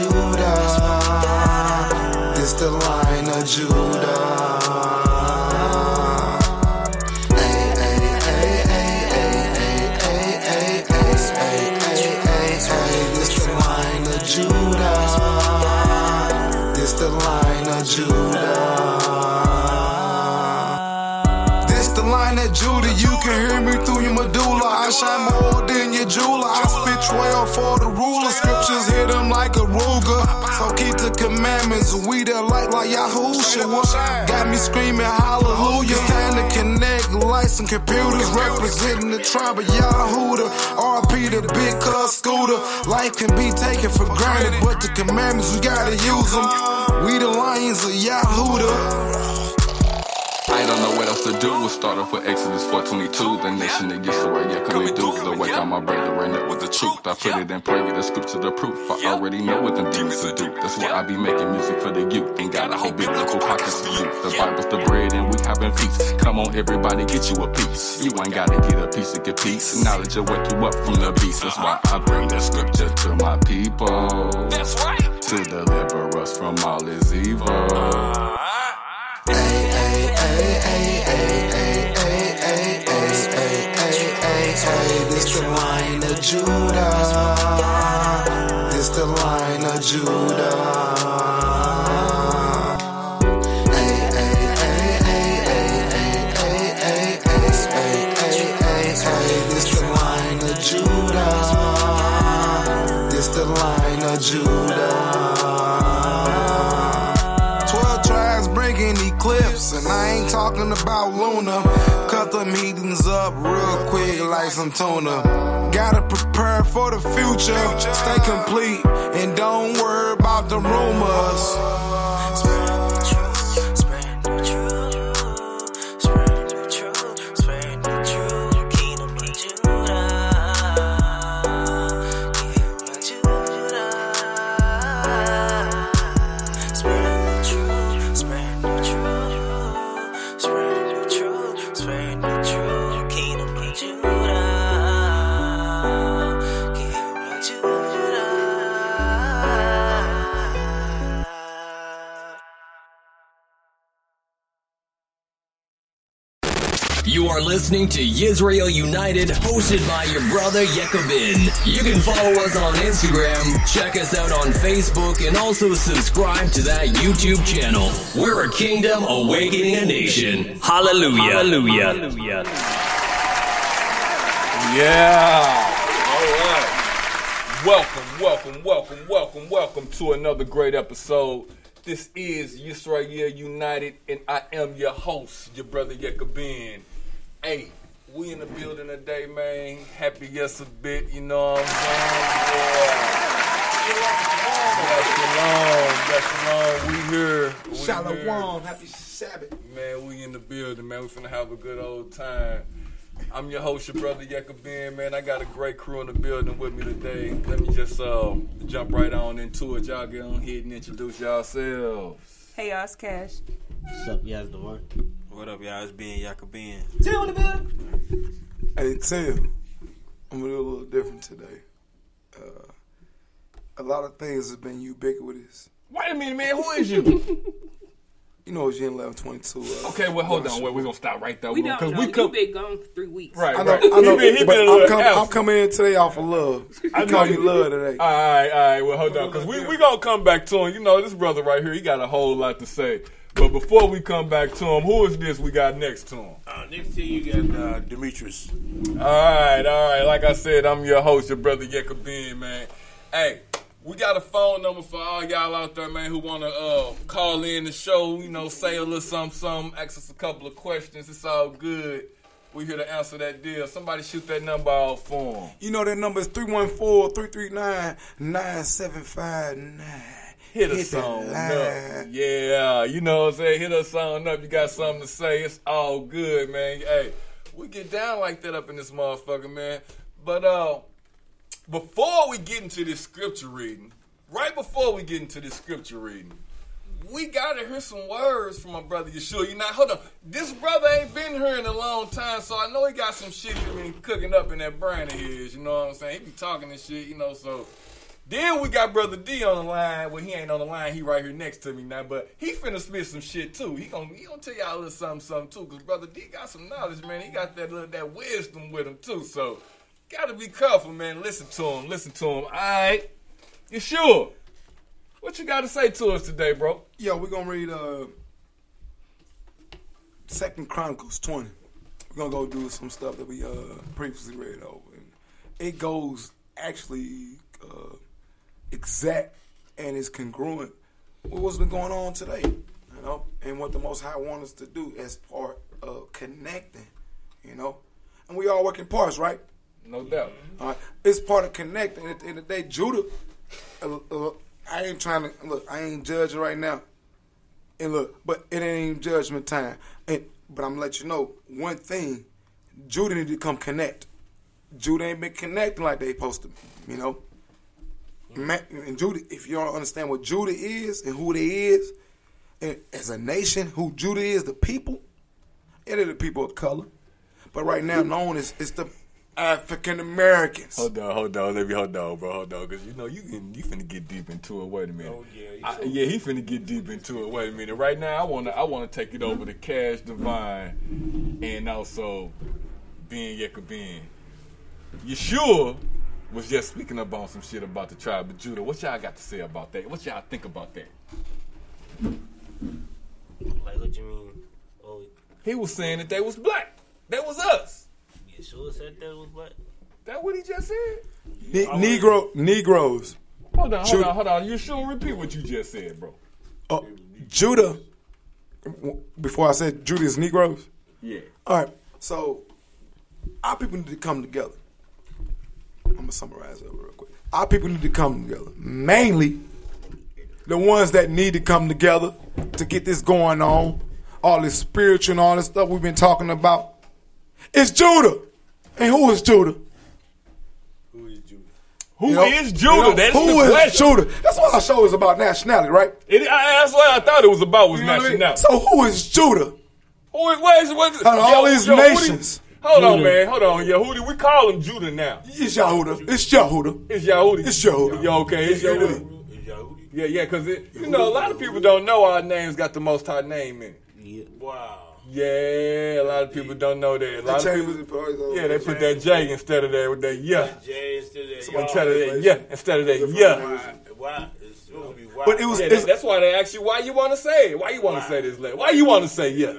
Judah. It's the line of Judah. Judah. This the line of Judah. This the line of Judah. You can hear me through your medulla. I shine my commandments. We the light like Yahushua. Got me screaming hallelujah. Time to connect lights and computers. Representing the tribe of Yahuda. RP the big cuz scooter. Life can be taken for granted. But the commandments, we gotta use them. We the lions of Yahuda. I don't know else to do. We'll start off with Exodus 422. The nation that gets the right, yeah, come and do. The way out my brother ran up with the truth. I put it in prayer, with the scripture, the proof. I already know what them demons will do. That's why I be making music for the youth. Ain't got a whole biblical pockets for you. The Bible's the bread and we having feast. Come on, everybody, get you a piece. You ain't gotta get a piece to get peace. Knowledge will wake you up from the beast. That's why I bring the scripture to my people. That's right. To deliver us from all his evil. Uh-huh. This the line of Judah. This the line of Judah. Talking about Luna. Cut them heathens up real quick like some tuna. Gotta prepare for the future, stay complete, and don't worry about the rumors. Listening to Israel United, hosted by your brother Yekubin. You can follow us on Instagram, check us out on Facebook, and also subscribe to that YouTube channel. We're a kingdom awakening a nation. Hallelujah. Hallelujah. Hallelujah. Yeah. All right. Welcome, welcome, welcome, welcome, welcome to another great episode. This is Yisrael United, and I am your host, your brother Yekabin. Hey, we in the building today, man. Happy yes a bit, you know what I'm saying? Yeah, shalom, yeah, shalom. We here. We here. Shalom, happy Sabbath. Man, we in the building, man. We finna have a good old time. I'm your host, your brother Yekabin, man. I got a great crew in the building with me today. Let me just uh, jump right on into it. Y'all get on ahead and introduce yourselves. Hey, y'all, it's Cash. What's up, y'all? It's Devon. What up, y'all? It's Ben Yakobin. Two in the building. Hey, Tim, I'm gonna do a little different today. Uh, a lot of things have been ubiquitous. Wait a minute, man. Who is you? You know, it's Gen 1122. Uh, okay, well, hold on. Wait, we're gonna stop right there. We don't know. we you come. been gone for three weeks. Right, I know, right. I know, he been, he but been a I'm, little com- I'm coming in today off of love. I I call you- love today. All right, all right. Well, hold on, because we we gonna come back to him. You know, this brother right here, he got a whole lot to say. But before we come back to him, who is this we got next to him? Uh, next to you got uh, Demetrius. All right, all right. Like I said, I'm your host, your brother Yekabin, man. Hey, We got a phone number for all y'all out there, man, who want to uh, call in the show. You know, say a little something, something, ask us a couple of questions. It's all good. We here to answer that deal. Somebody shoot that number out for them. You know that number is 314-339-9759. Hit Hit us on up. Yeah, you know what I'm saying? Hit us on up. You got something to say. It's all good, man. Hey, we get down like that up in this motherfucker, man. But uh before we get into this scripture reading, right before we get into this scripture reading, we gotta hear some words from my brother Yeshua. You know, hold on. This brother ain't been here in a long time, so I know he got some shit he been cooking up in that brain of his. You know what I'm saying? He be talking and shit, you know, so then we got brother D on the line. Well, he ain't on the line. He right here next to me now, but he finna spit some shit too. He gonna he gonna tell y'all a little something something too. Cause brother D got some knowledge, man. He got that little that wisdom with him too. So gotta be careful, man. Listen to him. Listen to him. All right, you sure? What you got to say to us today, bro? Yo, we're gonna read uh Second Chronicles 20. We're gonna go do some stuff that we uh previously read over. And it goes actually uh exact and it's congruent with what's been going on today. You know, and what the most high wants us to do as part of connecting, you know. And we all work in parts, right? No doubt. All right. It's part of connecting. At the end of the day, Judah, uh, uh, I ain't trying to, look, I ain't judging right now. And look, but it ain't even judgment time. And, but I'm gonna let you know one thing Judah need to come connect. Judah ain't been connecting like they supposed to, you know. And Judah, if you don't understand what Judah is and who they is, and as a nation, who Judah is, the people, it is the people of color. But right now, known as it's the African Americans. Hold on, hold on, let me hold on, bro, hold on, because you know you can, you finna get deep into it. Wait a minute. Oh yeah, yeah, he finna get deep into it. Wait a minute. Right now, I wanna, I wanna take it over to Cash Divine, and also Ben Yekabin. Yeshua was just speaking up on some shit about the tribe of Judah. What y'all got to say about that? What y'all think about that? Like, what you mean? Oh, He was saying that they was black. That was us. Yeshua said that was black? That what he just said? Ne- Negro, Negroes. Hold on, hold Judah- on, hold on. You sure repeat what you just said, bro? Uh, Judah. Before I said Judah is Negroes. Yeah. All right. So our people need to come together. I'm gonna summarize it real quick. Our people need to come together. Mainly, the ones that need to come together to get this going on, all this spiritual and all this stuff we've been talking about. It's Judah. And who is Judah? Who is Judah? Who You know- is Judah? you know, That's who the is question. Judah? That's what our show is about nationality, right? It, I, that's what I thought it was about was You know what I mean? nationality. So who is Judah? Who is, what is, what is, Out of all these who do- nations. Hold on, man. Hold on. Yehudi, we call him Judah now. It's Yahuda. It's Yahuda. It's Yahudi. It's Yahuda. Yeah, okay, it's Yahudi. Yeah, yeah, because you know a lot of people don't know our names got the most high name in it. Yeah. Wow. Yeah, a lot of people don't know that. A lot of They people, changed yeah, they put that J instead of that with that yeah. J instead of that. Instead of that yeah, instead of that yeah. Why? Why? It's supposed to be why. But it was- Yeah, it's- that's why they ask you why you want to say it. Why you want to say this? letter? Why you want to say yeah?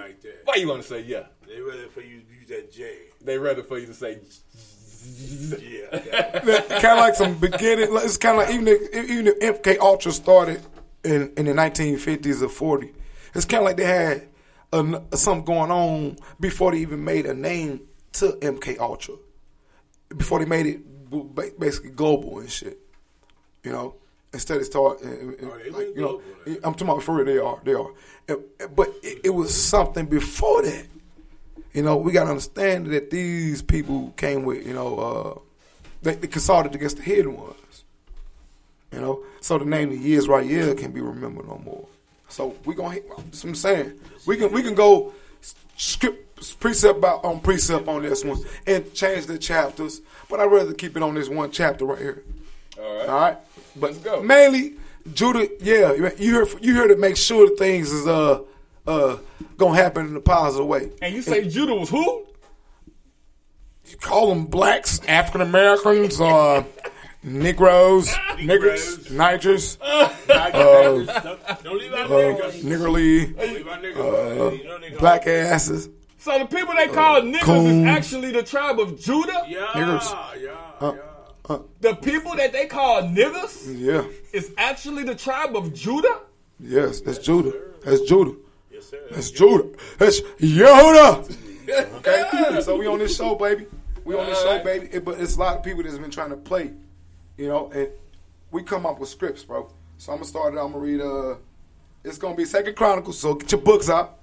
Why you want to say yeah? They rather for you to use that J. They rather for you to say Yeah. kind of like some beginning. It's kind of like even if, even if MK Ultra started in in the 1950s or 40s, it's kind of like they had a, something going on before they even made a name to MK Ultra. Before they made it basically global and shit, you know. Instead, it started. Oh, like, you know, I'm talking about for real. They are. They are. But it, it was something before that. You know, we got to understand that these people came with, you know, uh, they, they consulted against the hidden ones. You know, so the name of the years right here can't be remembered no more. So we gonna, that's what I'm saying. We can we can go script precept by, on precept on this one and change the chapters, but I'd rather keep it on this one chapter right here. All right. All right. But mainly Judah, yeah, you heard you heard to make sure that things is uh uh gonna happen in a positive way. And you say Judah was who? You call them blacks, African Americans, uh, Negroes, niggers, nigers, uh, Don't leave out uh, niggas. niggerly, Don't leave out niggas. uh, black asses. So the people they call niggers Coon. is actually the tribe of Judah? Yeah. Niggers. Yeah. Uh, The people that they call niggas Yeah. is actually the tribe of Judah. Yes, that's Judah. That's Judah. That's Judah. That's Yehuda. okay, so we on this show, baby. We on this show, baby. It, but it's a lot of people that's been trying to play, you know. And we come up with scripts, bro. So I'm gonna start it. I'm gonna read. Uh, it's gonna be Second Chronicles. So get your books out.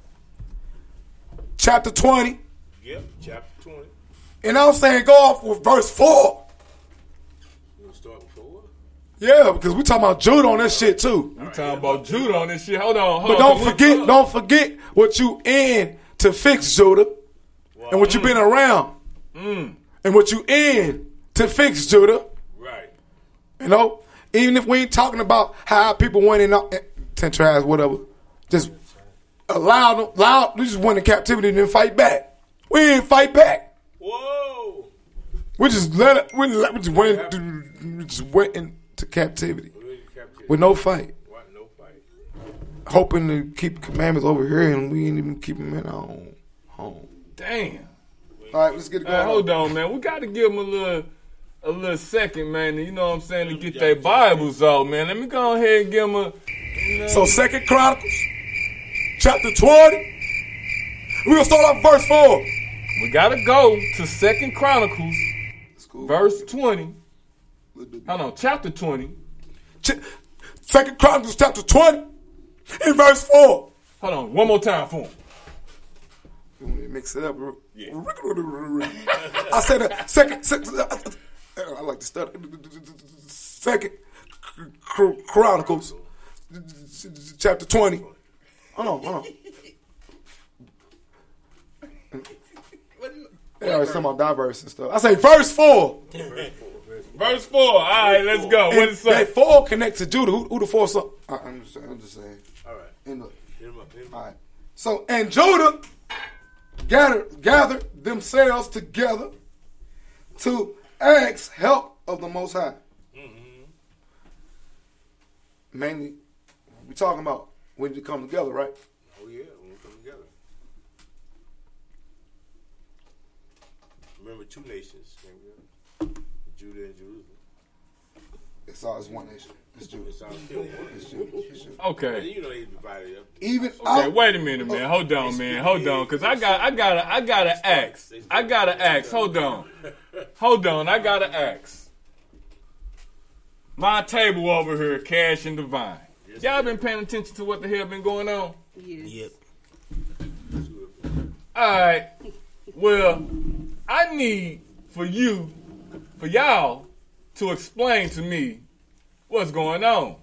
Chapter 20. Yep, chapter 20. And I'm saying go off with verse 4. Yeah, because we talking about Judah on this shit too. We talking about Judah on this shit. Hold on, hold But on. don't forget, don't forget what you in to fix Judah, and what you been around, Mm. and what you in to fix Judah. Right. You know, even if we ain't talking about how people went in, ten tribes, whatever, just allow them, allow, we just went in captivity and then fight back. We didn't fight back. Whoa. We just let it. We, let, we just went. We just went into captivity with no fight, No fight. hoping to keep commandments over here, and we ain't even keep them in our own home. Damn. All right, let's get it Hey, going. Uh, hold on, man. We got to give them a little, a little second, man. You know what I'm saying to get their Bibles out, man. Let me go ahead and give them a. you know- So Second Chronicles, chapter twenty. We gonna start off verse four. We gotta go to Second Chronicles, verse twenty. Hold on, chapter twenty. Ch- Second Chronicles, chapter twenty, in verse four. Hold on, one more time for him. You want me to mix it up? bro? Yeah. I said uh, second, second. Uh, uh, uh, I like to study. Second Chronicles, chapter twenty. Hold on, hold on. They always talking about diverse and stuff. I say verse four. Verse four. All right, let's go. What And it say? That four connects to Judah. Who, who the four? Son? I, I'm just, I'm just saying. All right. And look. Hit him up. Hit him All right. So and Judah gathered gathered themselves together to ask help of the Most High. Mm-hmm. Mainly, we talking about when you come together, right? Oh, yeah. When we come together. Remember, two nations came together Judah and Jerusalem. It's all it's one nation. It's Judah. It's all one. It's Judah. It's Judah. Okay. You know they divided up. Even Okay, wait a minute, man. Hold on, man. Hold on, cause I got, I gotta, I gotta ask. I gotta ask. Hold on, hold on. I gotta ask. My table over here, Cash and Divine. Y'all been paying attention to what the hell been going on? Yes. Yep. All right. Well, I need for you, for y'all, to explain to me what's going on.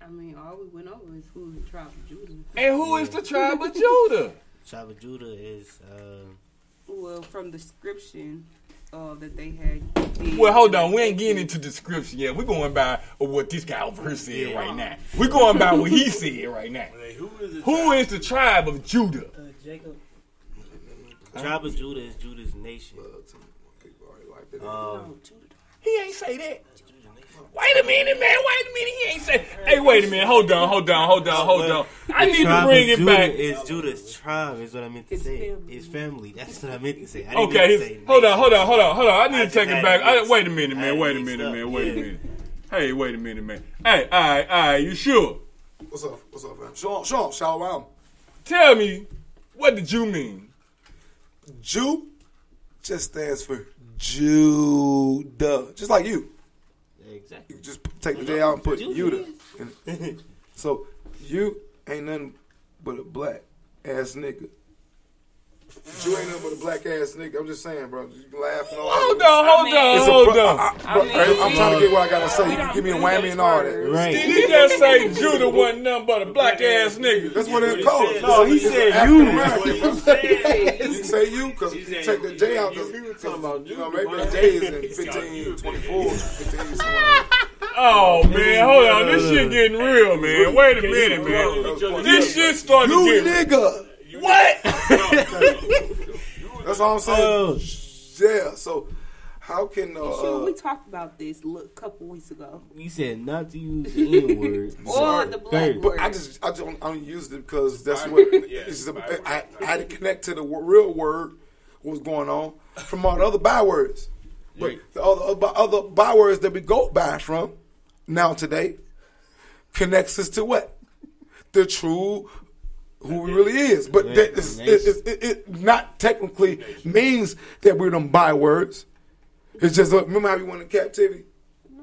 I mean, all we went over is who the tribe of Judah. And who is the tribe of Judah? Tribe of Judah is uh, Well, from the description uh, that they had. did- Well, hold on. We ain't getting into description yet. We're going by what this guy over here said right now. We're going by what he said right now. Who is the tribe of Judah? uh, Jacob. Tribe of Judah is Judah's nation. Um, He ain't say that. Wait a minute, man. Wait a minute. He ain't say. Hey, wait a minute. Hold on. Hold on. Hold on. Hold on. I need to bring of it back. Judah Is Judah's tribe is what I meant to say. His family. That's what I meant to say. I didn't Okay. to his- say hold on. Hold on. Hold on. Hold on. I need I to take it back. I, wait a minute, man. Wait a minute, up. man. Wait a minute. Hey, wait a minute, man. Hey, all right, all right. You sure? What's up? What's up, man? Sean, Sean, shalom. Tell me, what did you mean? Jew just stands for Judah, just like you. Exactly. You just take the J out and put Judah. so you ain't nothing but a black ass nigga. You ain't nothing but a black ass nigga. I'm just saying, bro. You laughing all Hold that. on, hold It's on, a hold bro- on. I, I, I am trying to get what I gotta say. You give me a whammy and all that. Right. Did he just say Judah wasn't nothing but a black ass nigga? That's what it's called. No, he said you. American, bro. said. You say you because you take the J out. Cause, you were talking about you know, maybe the J is in 15, 24, 15, something like that. Oh man, hold on. This shit getting real, man. Wait a minute, man. This shit starting to You get nigga. What? That's all I'm saying. Yeah. So how can uh, Sure, we uh talked about this a look- couple weeks ago. You said not to use the N word. Or the black but. I just I don't I don't use it because that's what it's a, I, I had to connect to the wo- real word what was going on from all the other bywords. But the other, other bywords that we go by from now today connects us to what? The true who we really is. But that is, it, it, it, it not technically means that we're them bywords. It's just, uh, remember how we went in captivity?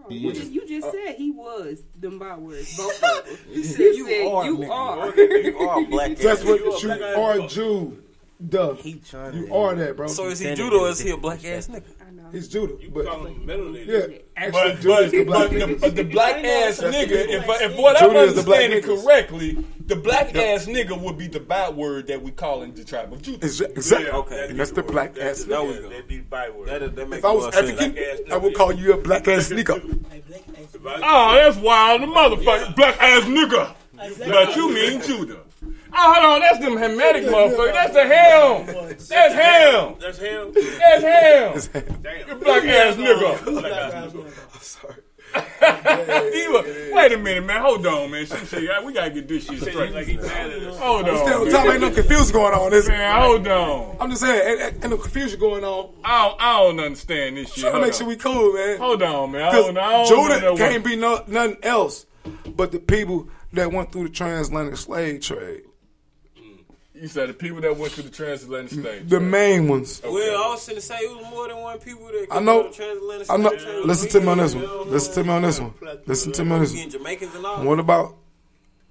You just, you just Uh, said he was them bywords. Both of them. You said You you, said are, you nigga. are. You are black That's ass. what You a you black are, nigga. Jude. Duh. trying You are that, bro. So is he Standing Judah or is he a black ass nigga? He's Judah. But, Call him melanated. yeah, actually, But, Judah but, is the black but, the, but the black ass nigga, nigga. if, I- if what I'm Judah is the black understanding correctly, the black ass nigga would be the bad word that we call in the tribe of Judah. Exa- Exactly. Okay. And that's the black ass There we nigga. That'd be byword. That, that If I was more sense. African, I would call you a black ass sneaker. Oh, ah, that's wild, the motherfucker, black ass nigga. But you mean Judah. Oh, hold on, that's them Hermetic motherfuckers. That's the him. That's hell. That's hell. That's hell. Damn. You black ass nigga. Black ass nigga. I'm sorry. He was- Wait a minute, man. Hold on, man. Shit, shit, we gotta get this shit straight. like he mad at us. Hold on. on top, ain't no confusion going on. Is it? Man, hold on. I'm just saying, ain't, ain't no confusion going on. I don't, I don't understand this shit. Trying to make sure we cool, man. Hold on, man. I Because don't, I don't know Judah that can't be no, nothing else but the people that went through the transatlantic slave trade. You said the people that went to the transatlantic stage. The main ones. Well, I was gonna say it was more than one people that. I know. The transatlantic I know. slave. Listen to me on this one. Listen to me on this one. Listen to me on this one. Jamaicans and all. What about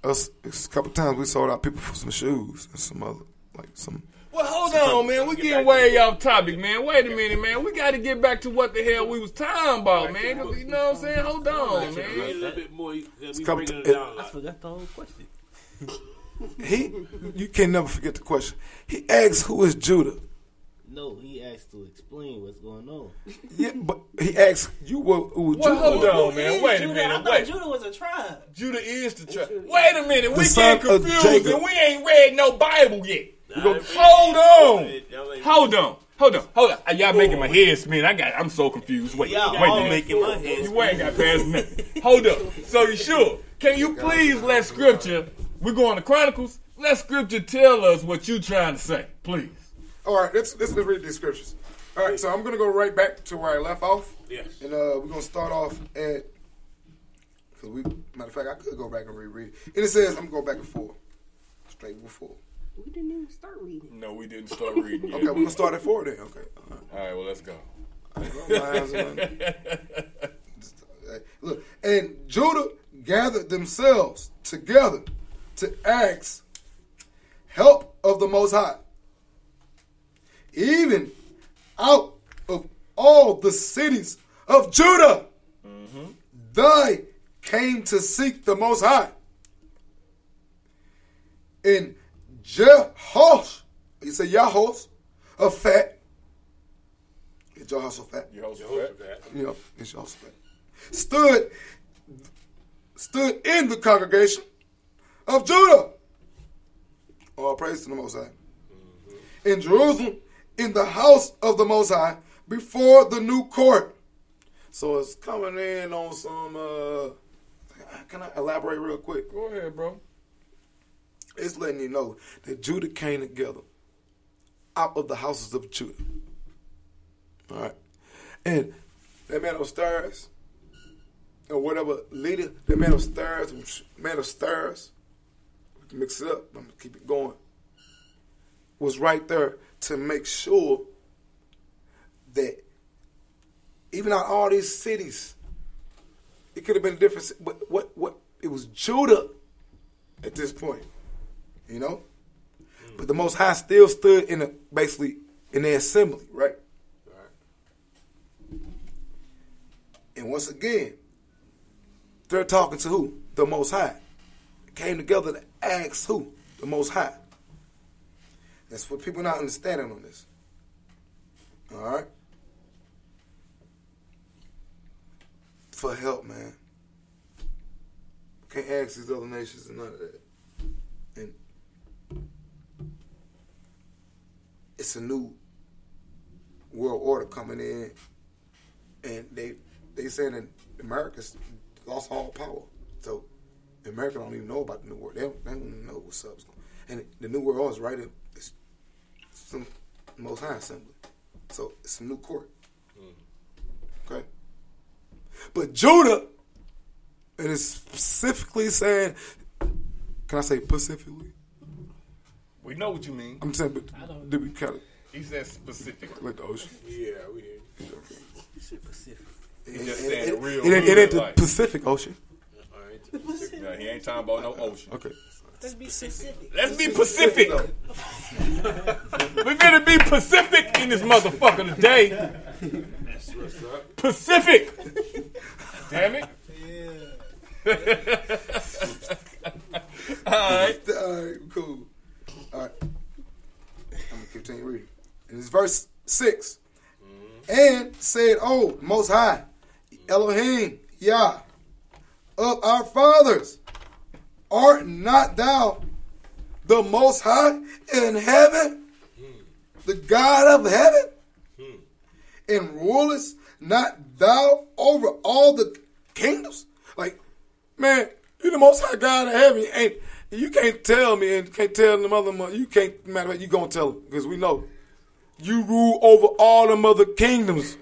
us? A couple times we sold out people for some shoes and some other, like some. Well, hold on, man. We getting way off topic, man. Wait a minute, man. We got to get back to what the hell we was talking about, man. You know what I'm saying? Hold on, man. A man. little bit more. We bringing it down. I forgot the whole question. He, you can never forget the question. He asks, "Who is Judah?" No, he asked to explain what's going on. Yeah, but he asks you, "What? Who is Well, Judah?" hold on, man. Wait a Judah, I thought Wait. Judah was a tribe. Judah is the tribe. Wait a minute. We son getting of confused and we ain't read no Bible yet. Nah, Hold on. Y'all ain't- Hold on. Hold on. Hold on. Y'all making my head spin. I got. I'm so confused. Wait. Y'all wait. all making my head You ain't got past nothing. Hold up. So you sure? Can you please let Scripture? We're going to Chronicles. Let Scripture tell us what you're trying to say, please. All right, let's, let's let's read these scriptures. All right, so I'm gonna go right back to where I left off. Yes. And uh, we're gonna start off at because we matter of fact I could go back and reread. it. And it says I'm gonna go back and forth, straight before. We didn't even start reading. No, we didn't start reading yet. Okay, we're gonna start at four then. Okay. All right. All right. Well, let's go. Look, and Judah gathered themselves together to ask help of the Most High, even out of all the cities of Judah. They came to seek the Most High. In Jehosh, he said Yahosh, a fat. It's Jehoshaphat. Jehoshaphat. You know, it's Jehoshaphat. Stood, stood in the congregation of Judah. All praise to the Most High. In Jerusalem, in the house of the Most High, before the new court. So it's coming in on some. Uh, can I elaborate real quick? Go ahead, bro. It's letting you know that Judah came together out of the houses of Judah. All right. And that man upstairs, or whatever leader, that man upstairs, man upstairs, we can mix it up, I'm gonna keep it going, was right there to make sure that even out all these cities, it could have been a different, but what, what, it was Judah at this point, you know? Mm. But the Most High still stood in a, basically in the assembly, right? right? And once again, they're talking to who? The Most High. Came together to ask who? The Most High. That's what people not understanding on this. All right? For help, man. Can't ask these other nations and none of that. And it's a new world order coming in, and they they saying that America's lost all power. So America don't even know about the new world. They don't, they don't know what's up. And the new world is right in it's some most high assembly. So it's some new court. Mm-hmm. Okay. But Judah, it is specifically saying, can I say specifically? We know what you mean. I'm saying, but did we kind of He said specific. like the ocean? Yeah, we did. you. You said Pacific. He just It- saying it- real. it ain't- it real ain't the life. Pacific Ocean. All right. Yeah, he ain't talking about no ocean. Okay. Let's be specific. Let's be Pacific. We're gonna be Pacific in this motherfucker today. That's what's up. Pacific. Damn it. All right. All right, cool. All right. I'm going to continue reading. And it's verse 6. Mm-hmm. And said, Oh, Most High, Elohim, Yah, of our fathers, art not thou the Most High in heaven, the God of heaven? And rulest not thou over all the kingdoms? Like, man, you're the most high God of heaven. Ain't you can't tell me and can't tell the mother mo- you can't matter what you gonna tell them because we know you rule over all them other kingdoms.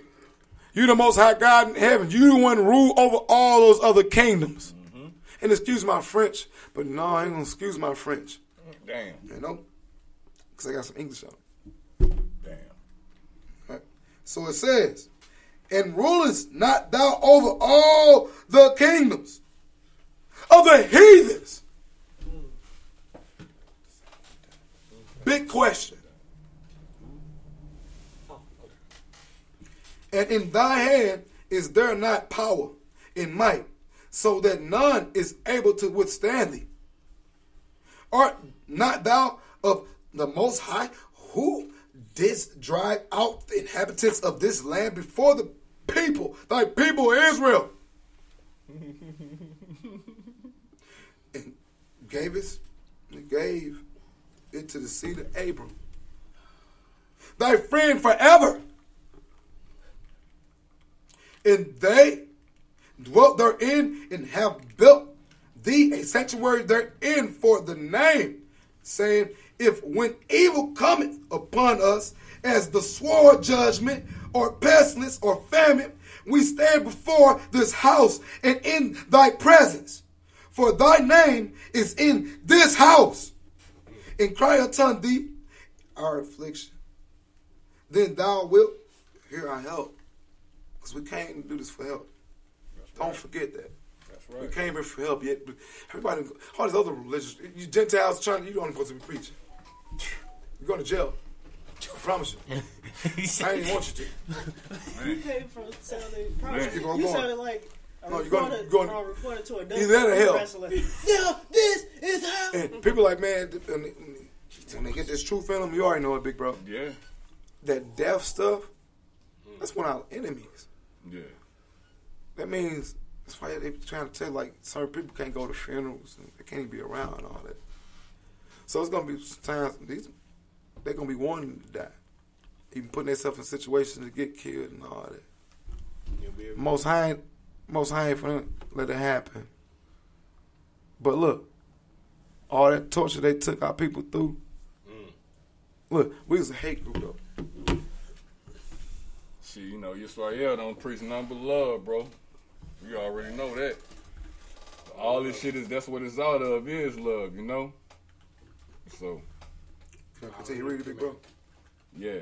You the most high God in heaven. You the one rule over all those other kingdoms. Mm-hmm. And excuse my French, but no, I ain't gonna excuse my French. Damn. You know, because I got some English on. Damn. Right? So it says, and rulest not thou over all the kingdoms of the heathens? Mm. Big question. And in thy hand is there not power and might, so that none is able to withstand thee? Art not thou of the Most High, who didst drive out the inhabitants of this land before the people, thy people Israel? and gave us, gave it to the seed of Abram, thy friend forever. And they dwelt therein and have built thee a sanctuary therein for the name, saying, If when evil cometh upon us as the sword judgment, or pestilence, or famine, we stand before this house and in thy presence. For thy name is in this house, and cry unto thee our affliction. Then thou wilt hear our help. Because we came to do this for help. Don't forget that. That's We came here for help. Yet everybody, all these other religious, you Gentiles trying, you don't supposed to be preaching. You're going to jail. I promise you. I ain't want you to. You came from sounding Man. probably, you going. sounded like a No, you're gonna- reporter, you're gonna- uh, reporter to a Either that or hell. wrestler. Now this is how. And people like, man, th- and they, when they get this truth in them, you already know it, big bro. Yeah. That death stuff, that's one of our enemies. Yeah. That means that's why they trying to tell like certain people can't go to funerals and they can't even be around and all that. So it's gonna be times these they're gonna be wanting to die, even putting themselves in situations to get killed and all that. Most high, most high ain't finna let it happen. But look, all that torture they took our people through. Look, we was a hate group though. Shit, you know, Yisrael don't preach nothing but love, bro. You already know that. All this shit is that's what it's out of is love, you know. So Can I continue reading, big bro? yeah,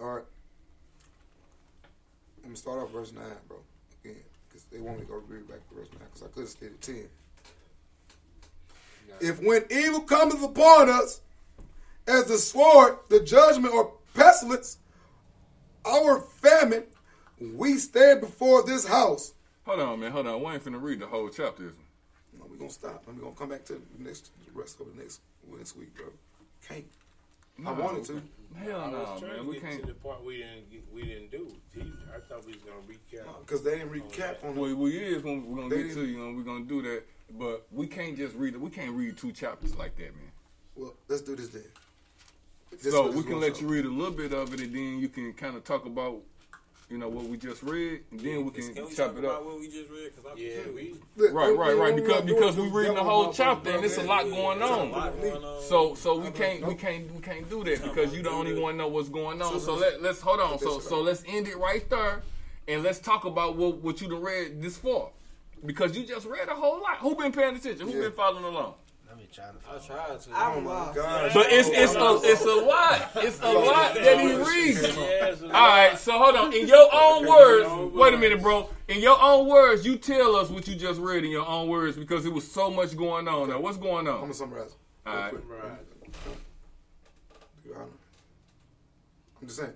All right. I'm gonna start off verse nine, bro. Again, because they want me to go read back to verse nine, because I could have stayed at ten. If when evil cometh upon us, as the sword, the judgment, or pestilence, our famine, we stand before this house. hold on, man, hold on. We ain't finna read the whole chapter. Is we? No, we're gonna stop. And we're gonna come back to the next the rest of the next next week, bro. Can't. I wanted to. Hell I no, was trying man. to We get can't. to the part we didn't get, we didn't do. Gee, I thought we was gonna recap. Because they didn't oh, recap on Well, we is when we're gonna They get to you, and we're gonna do that. But we can't just read it. We can't read two chapters like that, man. Well, let's do this then. This so we can let show. you read a little bit of it, and then you can kind of talk about you know, what we just read, and then we can, Can we chop talk it about up. what we just read? Cause I'm Yeah, confused. Right, right, right. Because because we reading the whole chapter and it's a lot going There's a on. lot going on. So so we can't we can't we can't do that because you the only one know what's going on. So let let's hold on. So so let's end it right there and let's talk about what what you done read this far. Because you just read a whole lot. Who been paying attention? Who been following along? I've been trying to. I tried to. I'm Oh lost. God. But it's it's a it's a lot. It's a lot that he reads. All right, so hold on. In your own words, wait a minute, bro. In your own words, you tell us what you just read in your own words because it was so much going on. Now, what's going on? I'm on? gonna summarize. All real right. quick. Your Honor. I'm just saying.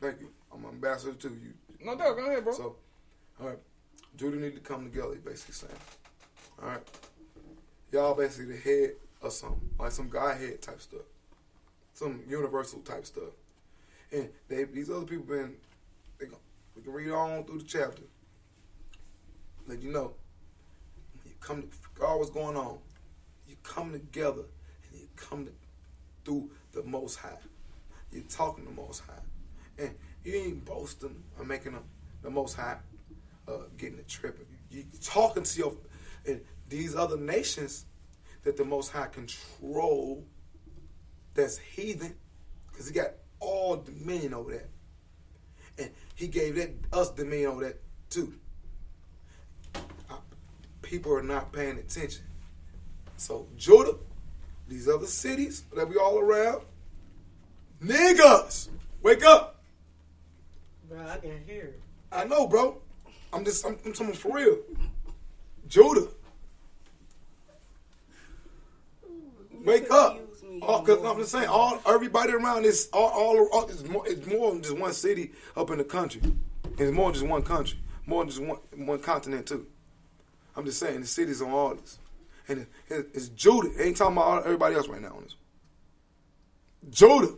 Thank you. I'm an ambassador to you. No doubt. Go ahead, bro. So, all right, Judah need to come together. Basically saying, all right, y'all basically the head of some like some guy head type stuff, some universal type stuff, and they these other people been they go, we can read on through the chapter. Let you know you come to all what's going on, you come together and you come to, through the Most High. You're talking the Most High, and you ain't boasting or making the Most High uh, getting a trip. You, you talking to your and these other nations that the Most High control. That's heathen, because He got all dominion over that, and He gave that us dominion over that too. People are not paying attention. So Judah, these other cities that we all around, niggas, wake up. Bro, I can hear. I know, bro. I'm just, I'm, I'm talking for real. Judah, wake up. All, oh, cause I'm just saying, all everybody around is all, all, all it's, more, it's more than just one city up in the country. It's more than just one country, more than just one one continent too. I'm just saying, the cities on all this, and it, it, it's Judah. It ain't talking about all, everybody else right now on this. Judah,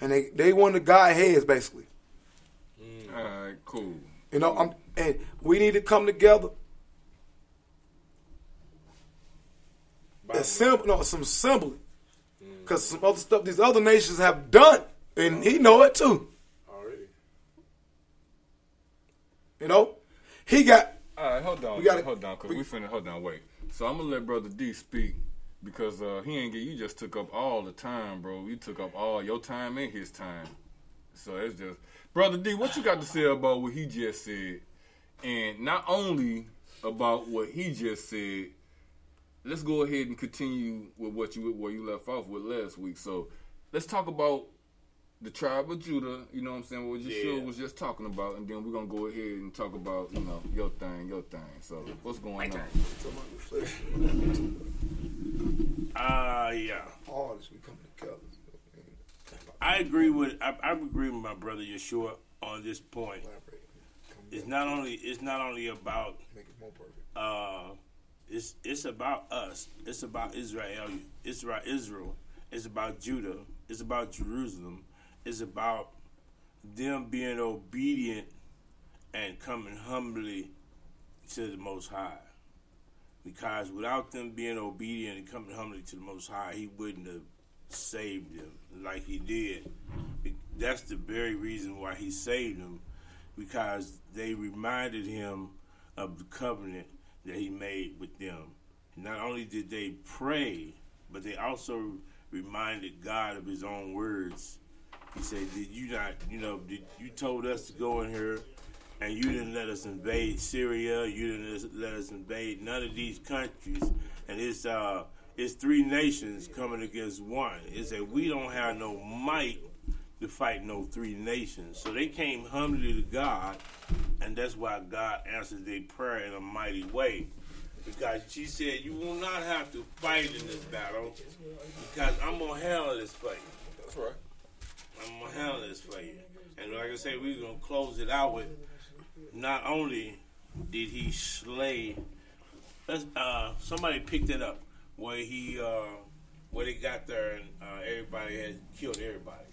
and they they one of the guy heads basically. All right, cool. You know, I'm, and we need to come together. Assemble, no, some assembly, because some other stuff these other nations have done, and he know it too. Already. You know, he got. All right, hold on. We gotta- hold on, cause we, finna hold on. Wait. So I'm gonna let Brother D speak because uh, he ain't get. You just took up all the time, bro. You took up all your time and his time. So it's just Brother D. What you got to say about what he just said, and not only about what he just said. Let's go ahead and continue with what you where you left off with last week. So let's talk about the tribe of Judah, you know what I'm saying, what Yeshua Yeah. was just talking about, and then we're gonna go ahead and talk about, you know, your thing, your thing. So what's going on? Uh, yeah. All this we coming together. I agree with I, I agree with my brother Yeshua on this point. It's not only it's not only about uh, it's it's about us. It's about Israel. It's about Israel. It's about Judah. It's about Jerusalem. It's about them being obedient and coming humbly to the Most High. Because without them being obedient and coming humbly to the Most High, He wouldn't have saved them like He did. That's the very reason why He saved them, because they reminded Him of the covenant that He made with them. Not only did they pray, but they also reminded God of His own words. He said, "Did you not? You know, did you told us to go in here, and you didn't let us invade Syria. You didn't let us invade none of these countries. And it's uh, it's three nations coming against one. It said we don't have no might to fight no three nations. So they came humbly to God, and that's why God answered their prayer in a mighty way. Because she said, You will not have to fight in this battle because I'm going to handle this for you. That's right. I'm going to handle this for you. And like I say, we're going to close it out with not only did he slay, uh, somebody picked it up where he, uh, where they got there and uh, everybody had killed everybody.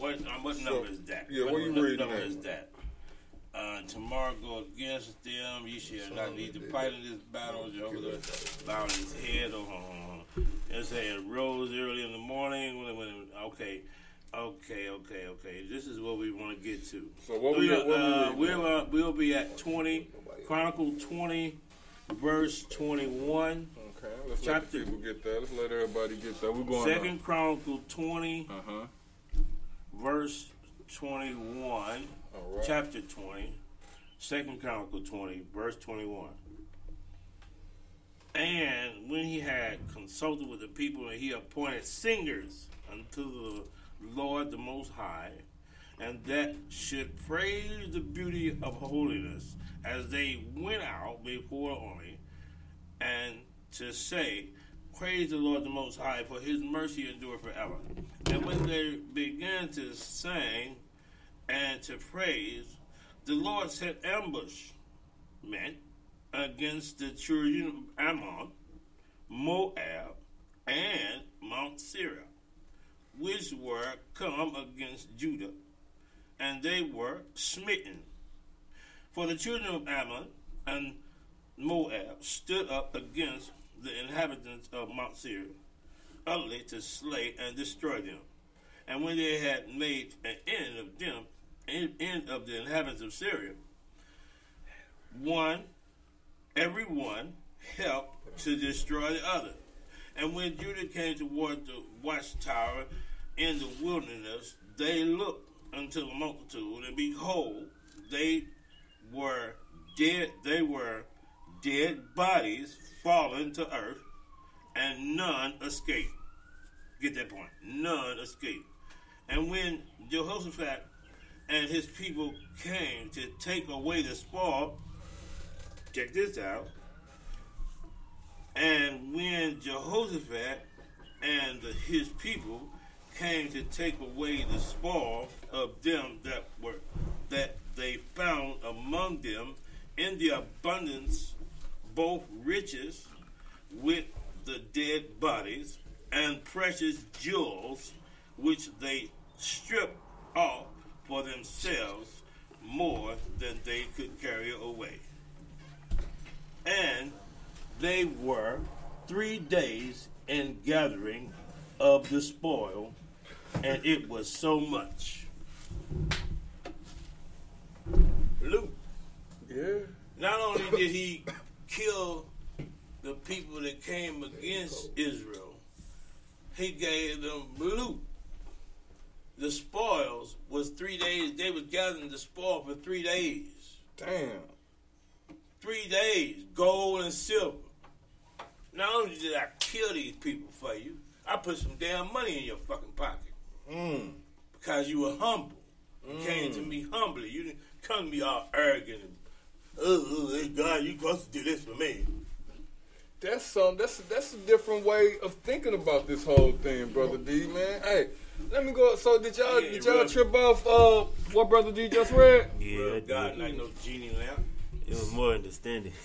What, uh, what number is that? yeah, what, where you what reading number at? is that? Uh, tomorrow go against them. You shall not need to fight in this battle. Jehovah bowed his head. Oh, oh, oh. It said rose early in the morning. When, when, okay, Okay, okay, okay. This is what we want to get to. So what we- we'll, what we uh, we'll, uh, we'll be at twenty, Chronicle twenty, verse twenty-one. Okay, let's Chapter- let people get that. Let's let everybody get that. We're going. Second Chronicle twenty, Uh huh. Verse twenty-one, All right. chapter 20, Second Chronicle twenty, verse twenty-one. And when he had consulted with the people, and he appointed singers unto the Lord the Most High, and that should praise the beauty of holiness as they went out before the army, and to say, Praise the Lord the Most High, for his mercy endure forever. And when they began to sing and to praise, the Lord set ambushment against the children of Ammon, Moab, and Mount Seir, which were come against Judah, and they were smitten. For the children of Ammon and Moab stood up against the inhabitants of Mount Seir, utterly to slay and destroy them. And when they had made an end of them, an end of the inhabitants of Seir, one, every one helped to destroy the other. And when Judah came toward the watchtower in the wilderness, they looked unto the multitude, and behold, they were dead. They were dead bodies fallen to earth, and none escaped. Get that point? None escaped. And when Jehoshaphat and his people came to take away the spoil, check this out. And when Jehoshaphat and the, his people came to take away the spoil of them that were that they found among them in the abundance both riches with the dead bodies and precious jewels which they stripped off for themselves more than they could carry away. And they were three days in gathering of the spoil, and it was so much. Luke. Yeah. Not only did he kill the people that came against Israel, he gave them loot. The spoils was three days. They was gathering the spoil for three days. Damn. Three days, gold and silver. Not only did I kill these people for you, I put some damn money in your fucking pocket. Mm. Because you were humble. You came to me humbly. You didn't come to me all arrogant and, oh, oh, hey, God, you supposed to do this for me. That's some. That's that's a different way of thinking about this whole thing, brother D. Man, hey, let me go. So did y'all Yeah, did y'all trip off uh, what brother D just read? Yeah, I God, did. like no genie lamp. It was more understanding.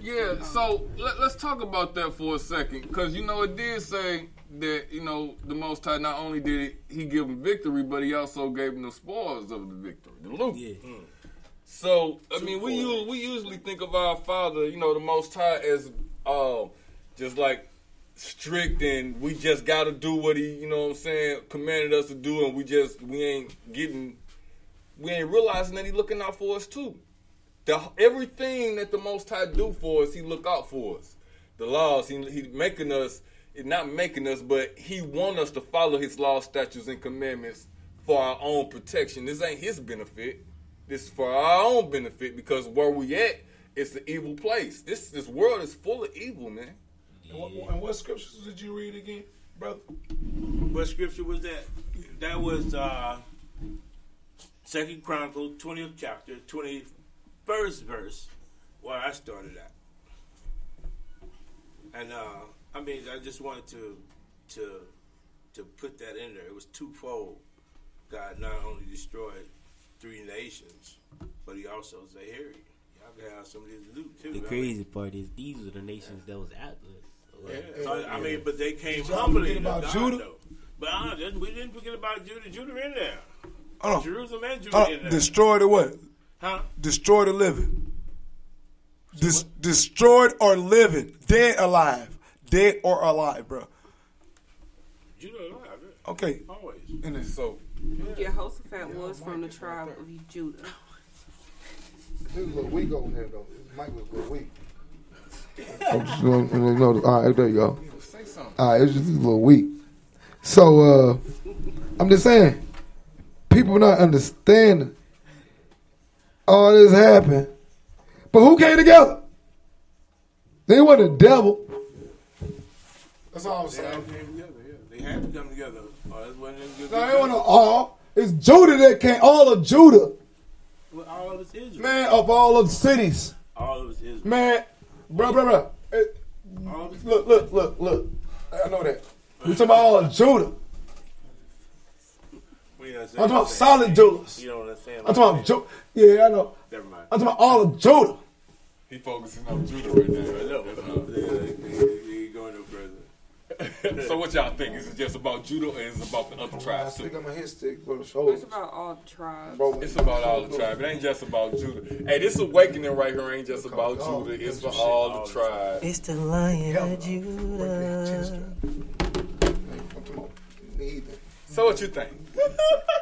Yeah, so let, us talk about that for a second, because you know it did say that you know the Most High not only did he give him victory, but he also gave him the spoils of the victory, the loot. Yeah. So I mean, we we usually think of our Father, you know, the Most High as um just like strict and we just got to do what he, you know, what I'm saying, commanded us to do, and we just we ain't getting, we ain't realizing that he looking out for us too. The everything that the Most High do for us, he look out for us. The laws, he he making us, not making us, but he want us to follow his laws, statutes, and commandments for our own protection. This ain't his benefit. This is for our own benefit because where we at, it's an evil place. This this world is full of evil, man. And what, and what scriptures did you read again, brother? What scripture was that? That was uh Second Chronicle, twentieth chapter, twenty first verse, where I started at. And uh I mean I just wanted to to to put that in there. It was twofold. God not only destroyed three nations, but he also said, Here, y'all can have some of this loot too. The I mean, crazy part is these were the nations that was after us. So, like, yeah. So, I mean, but they came Did humbly forget to about God, Judah? though. But uh, we didn't forget about Judah. Judah in there. Hold on. Jerusalem and Judah Hold in there. Destroy the what? Huh? Destroy the living. Dis- destroyed or living, dead, alive, dead or alive, bro. Judah alive. Okay. Always. And then, so Jehoshaphat was from the tribe of Judah. This is a little weak over here, though. This mic was a little weak. I'm just going to no, all right, there you go. All right, it's just a little weak. So, uh, I'm just saying, people not understanding all this happened. But who came together? They were the devil. That's all I'm saying. came together. Yeah, they had to come together. That's what they good. No, they wasn't all. It's Judah that came. All of Judah. Well, all of it's Israel. Man, of all of the cities. All of it's Israel. Man, bro, bro, bro. It- All of it's look, look, look, look. I know that. We talking about all of Judah. I'm talking about solid Judas. You don't understand. I'm talking about Judah. Yeah, I know. Never mind. I'm talking about all of Judah. He focusing on Judah right now. so what y'all think? Is it just about Judah or is it about the other I tribes stick too? on my head stick, but It's about all the tribes. It's about all the tribes. It ain't just about Judah. Hey, this awakening right here ain't just about Judah. It's for all the tribes. It's the lion of Judah. So what you think?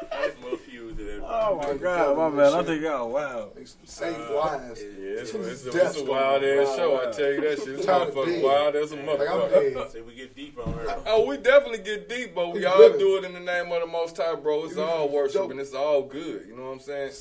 That's more few than Oh my God, my man! I think y'all wow. Save lives. Uh, yeah, it's, a- it's, a, it's a wild ass story. show. I tell you that shit. It's Tired motherfucking wild as a Like, I'm motherfucker. dead. Say we get deep on her. Oh, we definitely get deep, but we It's all good. do it in the name of the Most High, bro. It's all worship and it's all good. You know what I'm saying?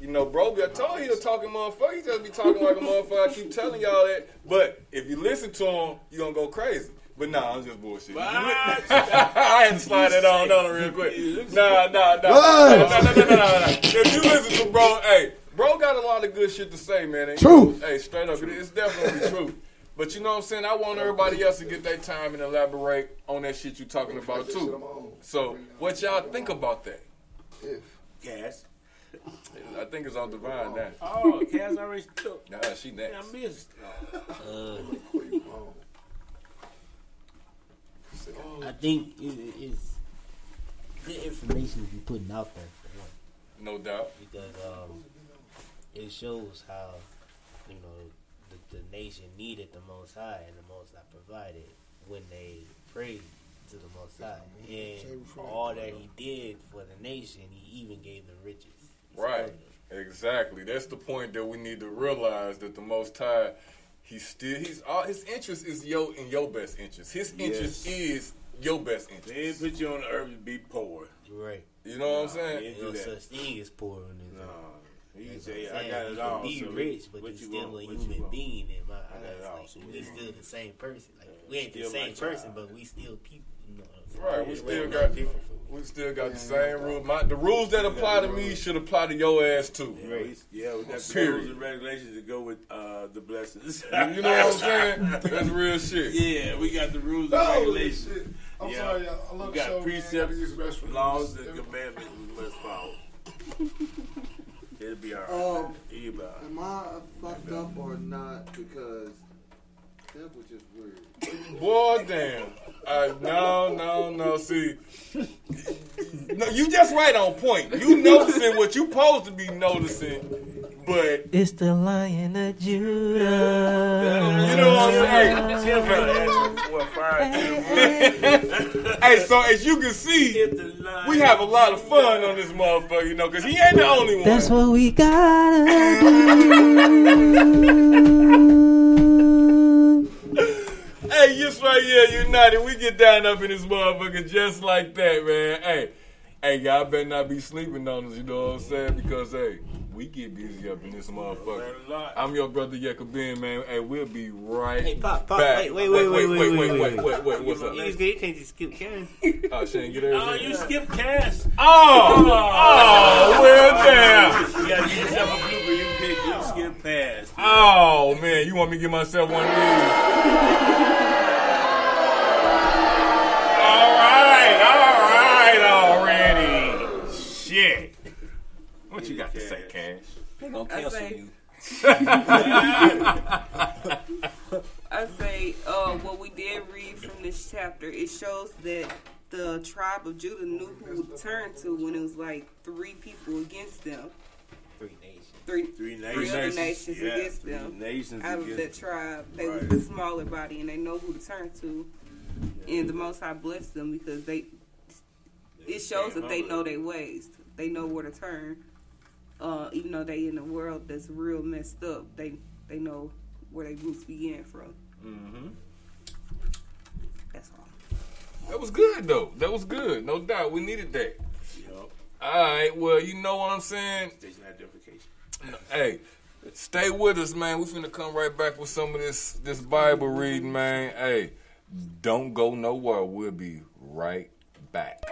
You know, bro, I told you he a talking motherfucker. He just be talking like a motherfucker. I keep telling y'all that. But if you listen to him, you gonna go crazy. But nah, I'm just bullshit. I had to slide that on on real quick. Nah, nah, nah. Nah, nah, nah, nah, nah, nah. If you listen to bro, hey, bro got a lot of good shit to say, man. And, you True. know, Hey, straight up, it- it's definitely true. But you know what I'm saying? I want everybody else to get their time and elaborate on that shit you talking about too. So, what y'all think about that? Gas. I think it's on Divine now. Oh, Cass already took. Nah, she Yeah, next. I missed. Uh, I think it, it's good information to be putting out there for one, No doubt. because um, it shows how you know the, the nation needed the Most High, and the Most High provided when they prayed to the Most High, and all that He did for the nation, He even gave them riches. Right. Exactly. That's the point that we need to realize that the Most High, he's still he's all his interest is your in your best interest. His interest Yes. is your best They interest. didn't put you on the earth to be poor. Right. You know what I'm saying? didn't No do such thing as poor in this. No. He say, I'm I got You it can all. Be so rich, but you're still want? a human being in my eyes. Like, so we you still the same person. Like we ain't the same my child. person, but we still people. Right, we still got we still got the same rules. My, the rules that apply to me should apply to your ass too. Yeah, we, yeah, we got the rules and regulations to go with uh, the blessings. You know what I'm saying? That's real shit. Yeah, we got the rules and Holy regulations. shit. I'm Yeah. sorry, y'all. I love we the got show, man. precepts, Gotta use the restroom. laws, and commandments we must follow. It'll be all right. Um, It'll be all right. Am I fucked up or not? Because that was just weird. Boy, damn. Uh, no, no, no. See, no, you just right on point. You noticing what you supposed to be noticing, but It's the Lion of Judah. you know what I'm saying. Tim trying to ask you for a fire too. Hey, so as you can see, we have a lot of fun on this motherfucker, you know, because he ain't the only one. That's what we gotta do. Hey, Yisrael United. We get down up in this motherfucker just like that, man. Hey, hey, y'all better not be sleeping on us, you know what I'm saying? Because, hey, we get busy up in this motherfucker. I'm your brother Yekabin, man. Hey, we'll be right back. Hey, pop, pop. back. Wait, wait, wait, wait, wait, wait, wait, wait, wait, wait, What's up? You just- you can't just skip Karen. Oh, she ain't get Oh, you skipped Cass. Oh, oh, well, damn. You gotta get yourself a blooper. You pick. You skip past. Oh, man, you want me to give myself one of these? Yeah. What you got to say, Cash? They gonna cancel say, you. I say, uh, what we did read from this chapter, it shows that the tribe of Judah knew who to turn to when it was like three people against them. Three nations. Three, three nations. Three other nations against them. Nations out of that tribe, they right. were the smaller body, and they know who to turn to. Yeah. And the Most High blessed them because they. It shows that they know their ways they know where to turn. Uh, even though they in a world that's real messed up, they they know where their roots began from. Mm-hmm. That's all. That was good though. That was good, no doubt. We needed that. Yep. All right. Well, you know what I'm saying. Station identification. Hey. Stay with us, man. We finna come right back with some of this this Bible reading, man. Hey, don't go nowhere. We'll be right back.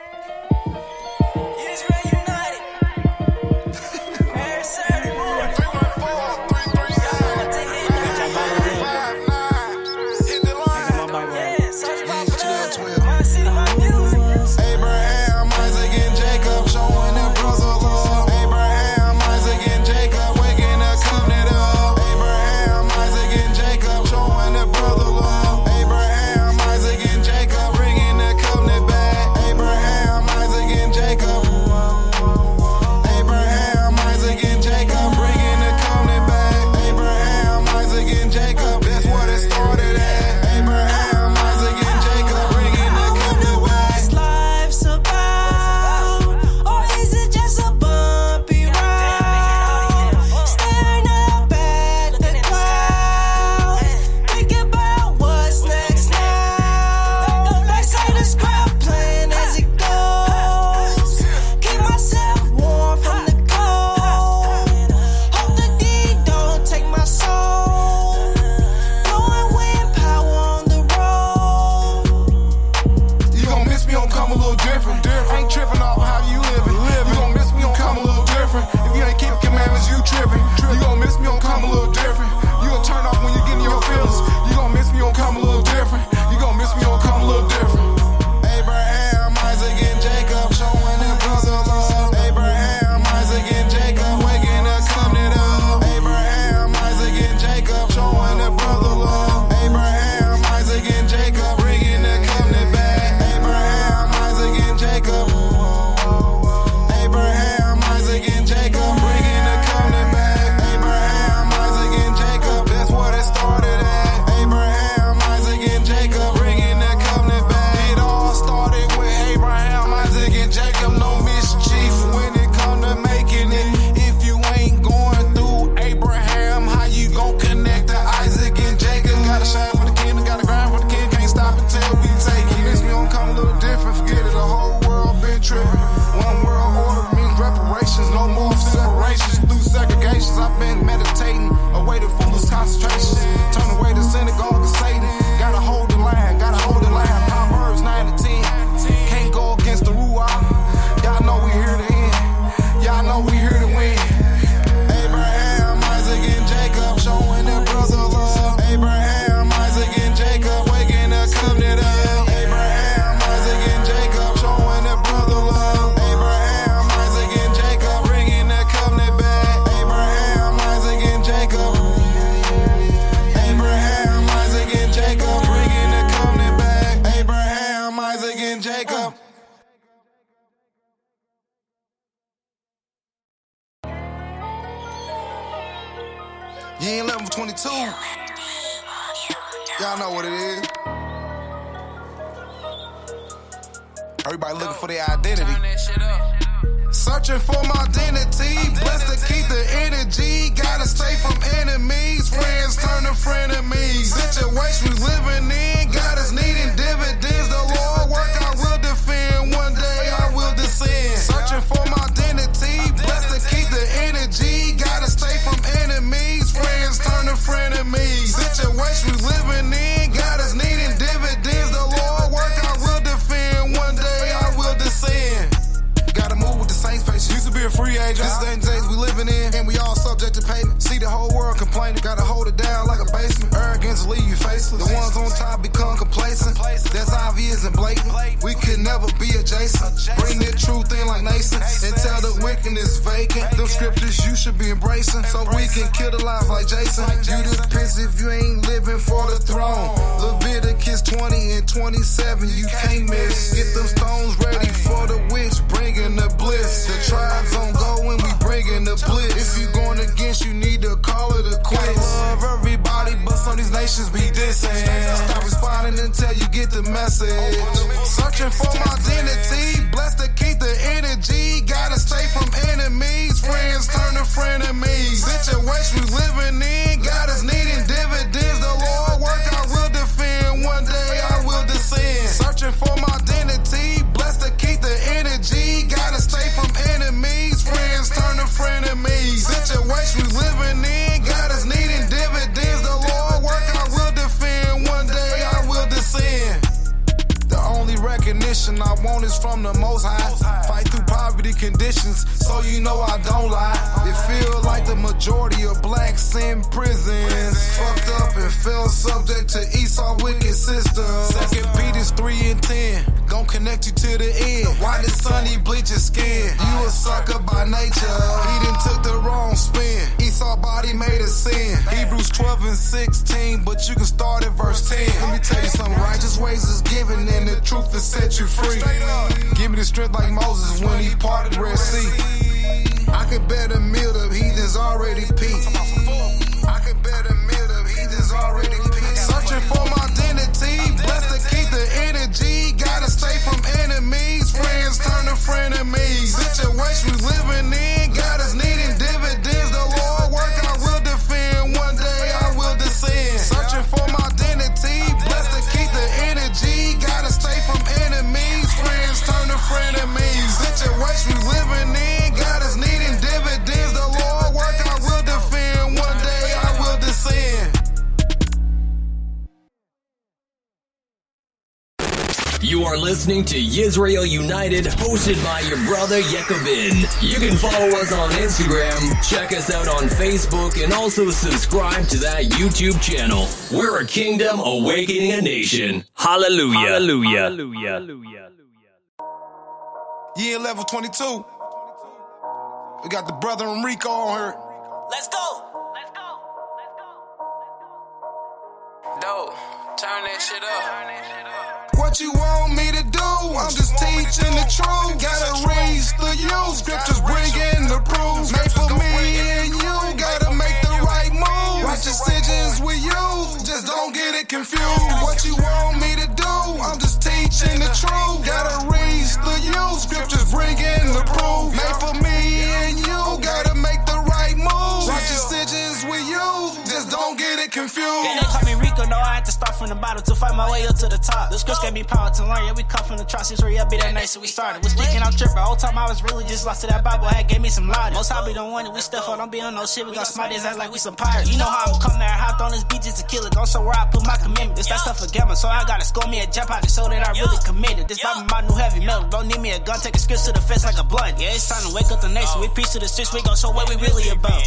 Is from the most high. Fight through poverty conditions, so you know I don't lie. It feel like the majority of blacks in prisons. Fucked up and fell subject to Esau wicked system. Second Peter's 3 and 10. Gon' connect you to the end. Why the sunny bleach his skin? You a sucker by nature. He done took the wrong spin. Esau body made a sin. Hebrews 12 and 16, but you can start at verse 10. Let me tell you something. Righteous ways is given and the truth to set you free. Give me the strength like Moses when he parted Red Sea. I could bet a meal the heathens already peaked. I could bet a meal the heathens already peaked. Searching for my identity, blessed to keep the energy. Gotta stay from enemies, friends turn to frenemies. Situation we living in listening to Yisrael United, hosted by your brother Yekobin. You can follow us on Instagram, check us out on Facebook, and also subscribe to that YouTube channel. We're a kingdom awakening a nation. Hallelujah. Hallelujah. Hallelujah. Hallelujah. Year level 22. We got the brother Enrico on here. Let's go! Let's go! Let's go! Let's go. Dope. Turn that shit up. What you want me to do? I'm just teaching the truth. Gotta raise the youth. Scriptures bringing the proof. Made for me and you. Gotta make the right move. Right decisions with you. Just don't get it confused. What you want me to do? I'm just teaching the truth. Gotta raise the youth. Scriptures bringing the proof. Made for me and you. Start from the bottom to fight my way up to the top. The scripts gave me power to learn, yeah, we come from the trust, it's real, be that so we started. Was geeking out tripping, whole time I was really just lost to that Bible, had gave me some logic. Most be the one that we stuff on, don't be on no shit, we gon' smart ass like we some pirates. You know how I'm coming there, hopped on this beach just to kill it, go somewhere I put my commitment. This that stuff for gamma, so I gotta score me a jump out to show that I really committed. This Bible my new heavy metal, don't need me a gun, take a script to the fence like a blunt. Yeah, it's time to wake up the nation, we preach to the streets, we gon' show what we really about.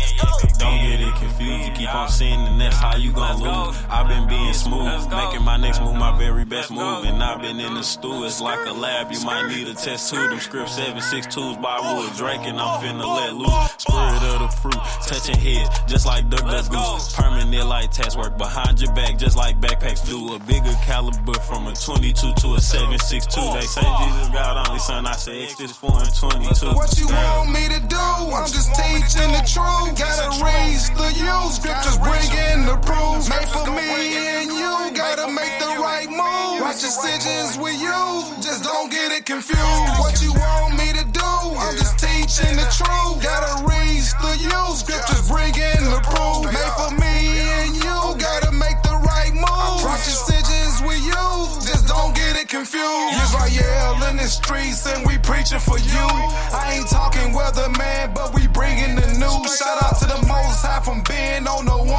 Don't get it confused. You keep on seeing and that's how you gon' lose. I've been being smooth, making my next move my very best move. And I've been in the stew, it's like a lab. You might need a test too. Them script 762s by Wood Drake, and I'm finna let loose. Spirit of the fruit, touching heads, just like Duck Duck Goose. Permanent like task work behind your back, just like backpacks do. A bigger caliber from a 22 to a 762. They say Jesus God only son, I say X this 4 and 22. What you want me to do? I'm just teaching the truth. Gotta raise the youth. Scriptures bringing the proof. Made for me and you. Gotta make the right move. Right decisions with you. Just don't get it confused. What you want me to do? I'm just teaching the truth. Gotta raise the youth. Scriptures bringing the proof. Made for me and you. Gotta make the right move. Right decisions with you. Just don't get it confused. Israel in the streets and we preaching for you. I ain't talking weatherman, but we bringing the news. Shout out to the most high from being on the ones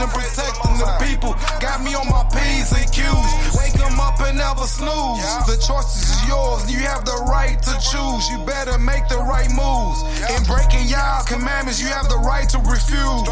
and protecting the people. Got me on my P's and Q's. Never snooze. The choice is yours. You have the right to choose. You better make the right moves. In breaking y'all commandments, you have the right to refuse.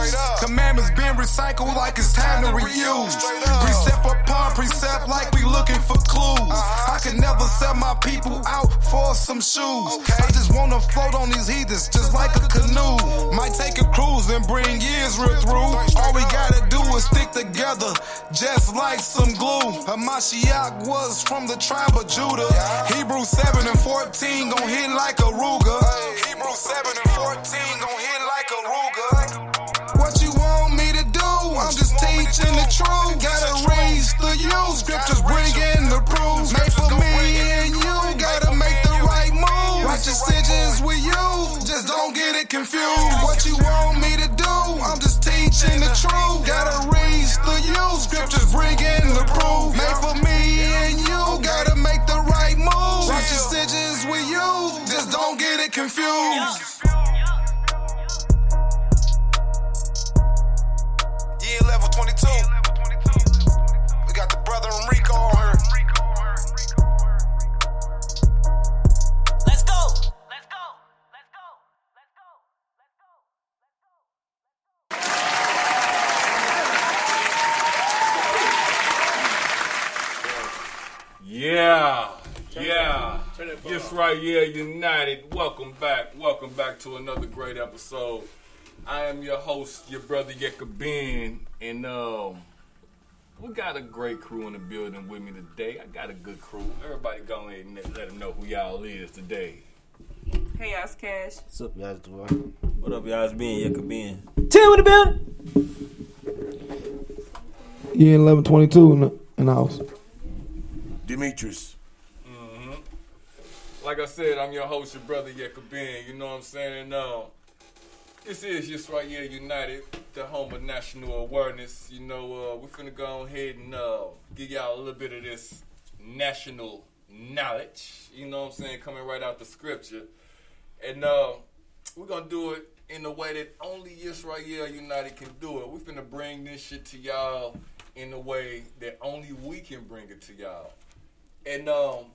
Commandments being recycled like it's time to reuse. Precept upon precept like we looking for clues. I can never sell my people out for some shoes. I just wanna float on these heathens just like a canoe. Might take a cruise and bring Israel through. All we gotta do is stick together, just like some glue. Hamashiach was brothers from the tribe of Judah. Yeah. Hebrews 7 and 14 gon' hit like a Ruger. Hey. Hebrews 7 and 14 gon' hit like a Ruger. What you want me to do? I'm just teaching the truth. Gotta raise the youth. Scriptures bring in the proof. Made for me and you. Gotta make the right move. Right decisions with you. Just don't get it confused. What you want me to do? I'm just teaching the truth. Gotta raise the youth. Scriptures bring in the proof. Made for me confused. Yeah, level 22. We got the brother Enrico on her. Let's go. Let's go. Let's go. Let's go. Let's go. Let's go. Yeah. Yeah bar Yisrael United. Welcome back. Welcome back to another great episode. I am your host, your brother Yeka Ben, and um, we got a great crew in the building with me today. I got a good crew. Everybody go ahead and let them know who y'all is today. Hey, y'all, Cash. What's up, y'all doing? What up, y'all? It's Ben Yeka Ben. Tim in the building. Yeah, eleven twenty two in the, in the house. Demetrius. Like I said, I'm your host, your brother Yeka Ben. You know what I'm saying? And uh, this is Yisrael United, the home of national awareness. You know, uh, we're finna go ahead and uh, give y'all a little bit of this national knowledge. You know what I'm saying? Coming right out the scripture. And uh, we're gonna do it in a way that only Israel United can do it. We're finna bring this shit to y'all in a way that only we can bring it to y'all. And um,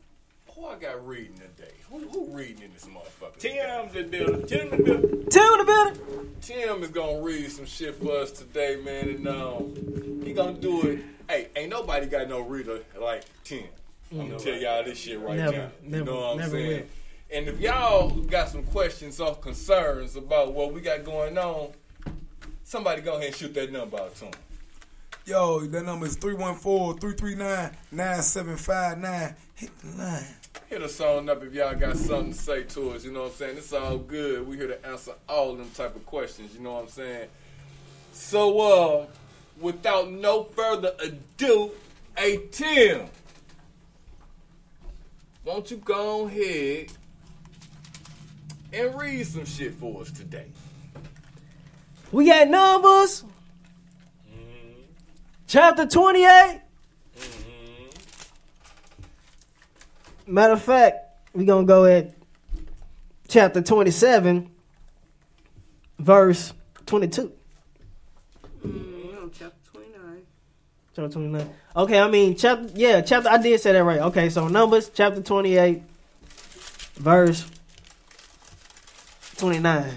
who I got reading today? Who, who reading in this motherfucker? Tim's in the building. Tim in the building. Tim in the building. Tim is gonna read some shit for us today, man, and um, he gonna do it. Hey, ain't nobody got no reader like Tim. I'm gonna tell y'all this shit right Never, now. You never, know what I'm never saying? will. And if y'all got some questions or concerns about what we got going on, somebody go ahead and shoot that number out to him. Yo, that number is 314-339-9759. Hit the line. Hit us on up if y'all got something to say to us. You know what I'm saying? It's all good. We here to answer all them type of questions. You know what I'm saying? So, uh, without no further ado, hey Tim, won't you go ahead and read some shit for us today? We got numbers. Chapter 28. Matter of fact, we're going to go at chapter 27, verse 22. Mm, chapter 29. Chapter 29. Okay, I mean, chapter, yeah, chapter, I did say that right. Okay, so Numbers, chapter 28, verse 29.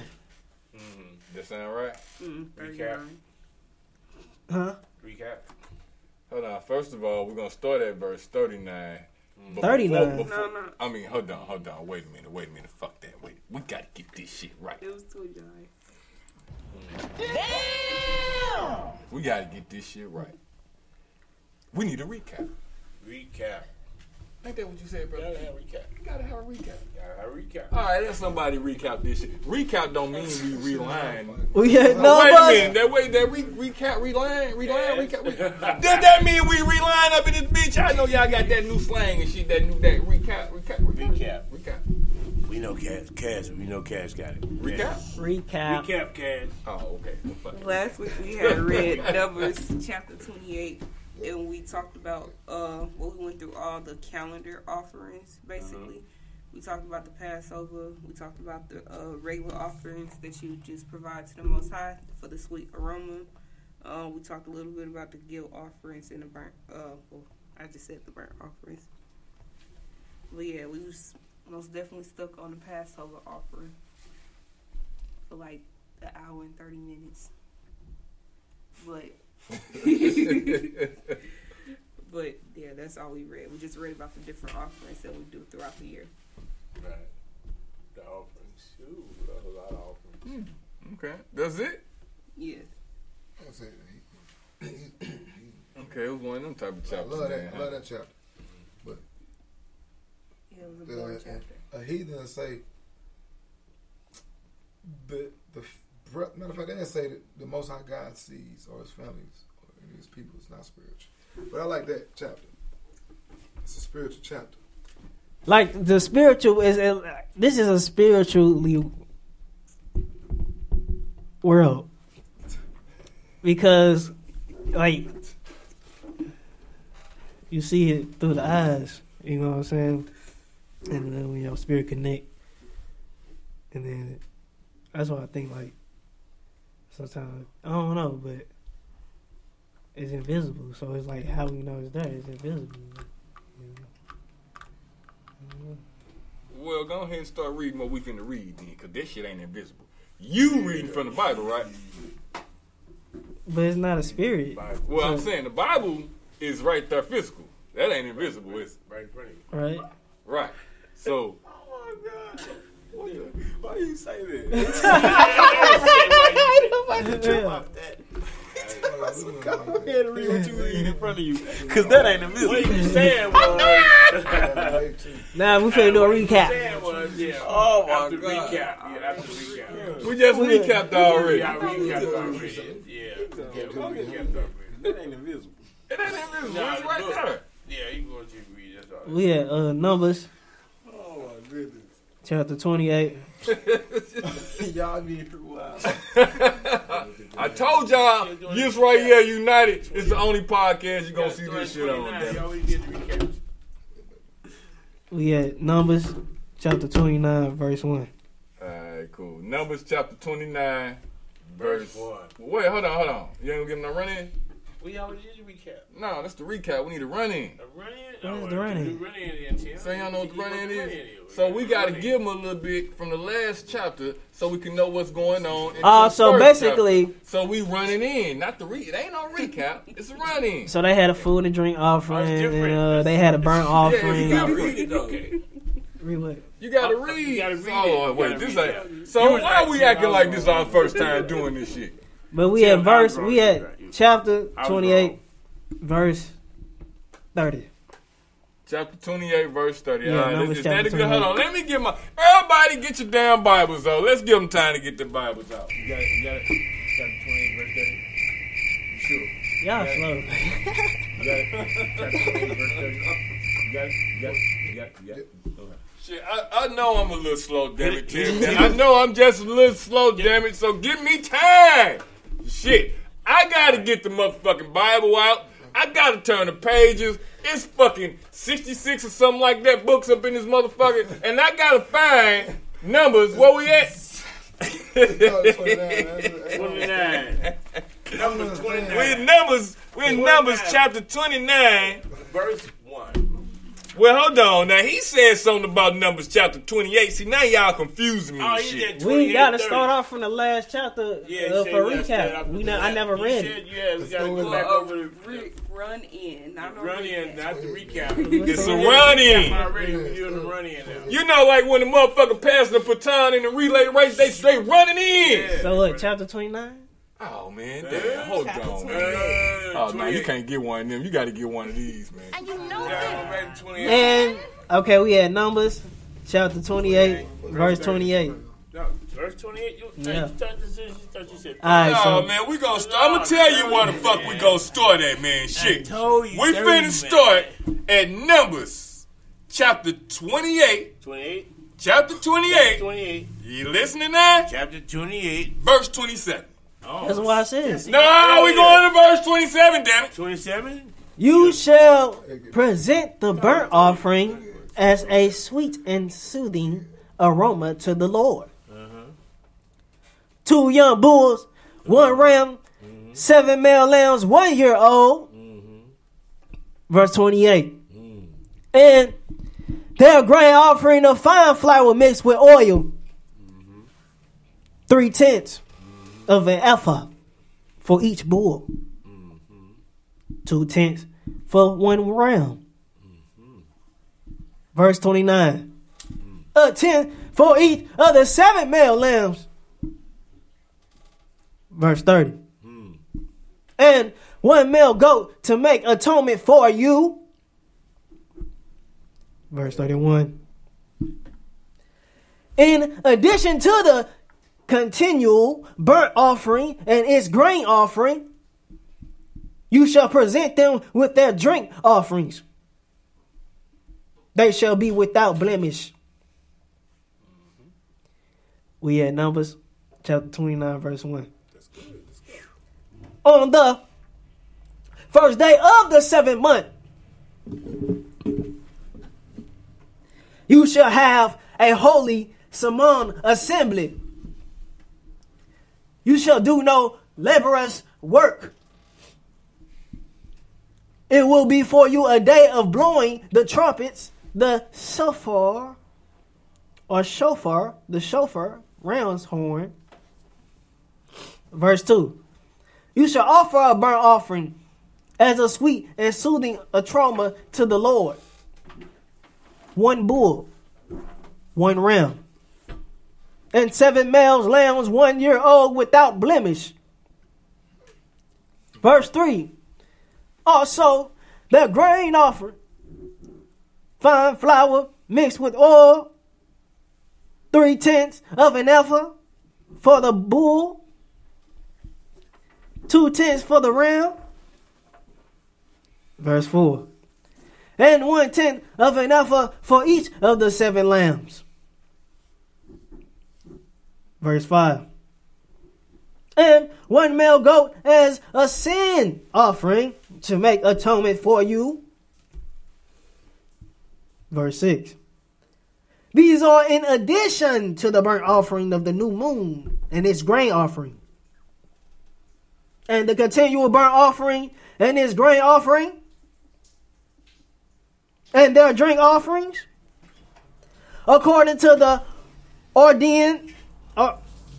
That sound right? Mm, Recap. Huh? Recap. Hold on. First of all, we're gonna start at verse thirty-nine. But 39? before- No, no. I mean, hold on, hold on. Wait a minute. Wait a minute. Fuck that. Wait. We gotta get this shit right. It was 29. We gotta get this shit right. We need a recap. Recap. Ain't that what you said, brother? Gotta have a recap. You gotta have a recap. Gotta have a recap. All right, let somebody recap this shit. Recap don't mean we reline. We had Oh, wait a numbers. minute. That way, that re- recap, reline, reline, recap. Re- Does that mean we reline up in this bitch? I know y'all got that new slang and shit. That new that recap, recap, recap, recap. We know Cash. Cash. We know Cash got it. Recap? Recap. Recap, Cash. Oh, okay. Last week we had read Numbers chapter 28, and we talked about, uh, well, we went through all the calendar offerings, basically. We talked about the Passover. We talked about the uh, regular offerings that you just provide to the Most High for the sweet aroma. Uh, we talked a little bit about the guilt offerings and the burnt. Uh, well, I just said the burnt offerings. But yeah, we was most definitely stuck on the Passover offering for like an hour and thirty minutes. But but yeah, that's all we read. We just read about the different offerings that we do throughout the year. Right. The offerings. Ooh, that's a lot of offerings. Okay, that's it. Yeah. That's it. Okay, it was one of them type of I chapters. love man, that. I huh? love that chapter. But Yeah, it was a uh, chapter. a heathen say the the matter of fact, they didn't say that the Most High God sees or His families or His people is not spiritual. But I like that chapter. It's a spiritual chapter. Like the spiritual is uh, this is a spiritually world because like you see it through the eyes. You know what I'm saying? And then when your spirit connect, and then that's why I think like sometimes I don't know, but it's invisible. So it's like how we know it's there. It's invisible. Well, go ahead and start reading what we finna read then, cause this shit ain't invisible. You reading from the Bible, right? But it's not a spirit. Well, I'm saying the Bible is right there physical. That ain't invisible, is it? right in front of you. Right. Right. So Oh my god. Why you say that? Go ahead and read what you read in front of you, cause that ain't invisible. What you saying was. Now we finna do a recap. saying was, yeah. Oh, my after God. recap. Yeah, after recap. we just We- recapped already. Yeah, recapped already. Yeah. Yeah, we recapped already. That ain't invisible. It ain't invisible. Nah, It's right there. Yeah, you going to read. That's all. We had uh, Numbers Oh my goodness. chapter 28. Y'all need to wow. I told y'all, Yisrael United is the only podcast you're gonna see this shit on. damn You it. always did the recap. We had Numbers chapter 29, verse 1. Alright, cool. Numbers chapter 29, verse Verse one. Wait, hold on, hold on. You ain't gonna give them no run in? We always did the recap. No, that's the recap. We need a run in. A run in? What is Oh, the run in? do Run in then, Tim. So y'all know what the run in know what is? So we gotta give them a little bit from the last chapter so we can know what's going on. in Uh, so basically- chapter. so we running in, not the re. It ain't no recap. It's a run in. So they had a food and drink offering, different. and uh, they had a burnt offering. Yeah, you Read it. Okay. Read what? You gotta Uh, read. you gotta read oh, it. You wait, this read ain't. So why are we acting like this our first time doing this shit? But we Tim, had I was verse, wrong. we You had chapter 28, wrong. Verse 30. Chapter 28, verse 30. Yeah, All right, Numbers is that a good? Hold on. Let me get my. Everybody get your damn Bibles out. Let's give them time to get their Bibles out. You got it. You got it. Chapter 28, verse 30. You sure? Y'all You slow. got it. Chapter 28, verse 30. You got it. You got it. You got it. You got it. Okay. Shit, I, I know I'm a little slow, damn it, Tim. I know I'm just a little slow, damn it. So give me time. Shit, I gotta get the motherfucking Bible out. I gotta turn the pages. It's fucking 66 or something like that books up in this motherfucker, and I gotta find numbers. Where we at? 29. Number 29. We in numbers. We're in numbers chapter 29. Verse 1. Well, hold on. Now he said something about numbers chapter 28. See, now y'all confusing me. Oh, and he shit. did We gotta 30. start off from the last chapter Yeah, he uh, for we gotta start off recap. We the not, I never he read said, it. Yeah, we gotta go back over the Re- run in, not no run in, not the recap. It's a run in. Already, we the run in now. You know, like when the motherfucker passing the baton in the relay race, they they running in. So what, chapter 29? Oh man, damn, hold on, man. Oh no, you can't get one of them. You got to get one of these, man. And you know Yeah, back to 28. And, okay, we had Numbers chapter 28, verse 28. No, verse 28. You, Yeah. you thought you you said. All right, Oh so man, we gonna. Start, I'm gonna tell you where the fuck we gonna start at, man. Shit, told you, we 30, finna man. start at Numbers, chapter 28. 28. Chapter 28. 28. You listening now? Chapter 28. Verse 27. Oh, that's why I said. No, we going to verse 27, damn it. 27? You shall present the burnt offering as a sweet and soothing aroma to the Lord. Two young bulls, one ram, seven male lambs, one year old. Verse 28. And their grain offering of fine flour mixed with oil. Three tenths of an ephah for each bull mm-hmm. two tenths for one ram. Mm-hmm. Verse 29. Mm. A tenth for each of the seven male lambs. Verse 30. Mm. And one male goat to make atonement for you. Verse 31. In addition to the continual burnt offering and its grain offering, you shall present them with their drink offerings. They shall be without blemish. We had Numbers chapter 29, verse 1. On the first day of the seventh month, you shall have a holy Simon assembly. You shall do no laborious work. It will be for you a day of blowing the trumpets, the shofar, or shofar, the shofar, ram's horn. Verse 2 You shall offer a burnt offering as a sweet and soothing aroma to the Lord. one bull, one ram, and seven males lambs one year old without blemish. Verse 3 Also, the grain offering, fine flour mixed with oil, three tenths of an ephah for the bull, two tenths for the ram. Verse 4 And one tenth of an ephah for each of the seven lambs. Verse 5 And one male goat as a sin offering to make atonement for you. Verse 6 These are in addition to the burnt offering of the new moon and its grain offering. And the continual burnt offering and its grain offering and their drink offerings according to the ordain, uh,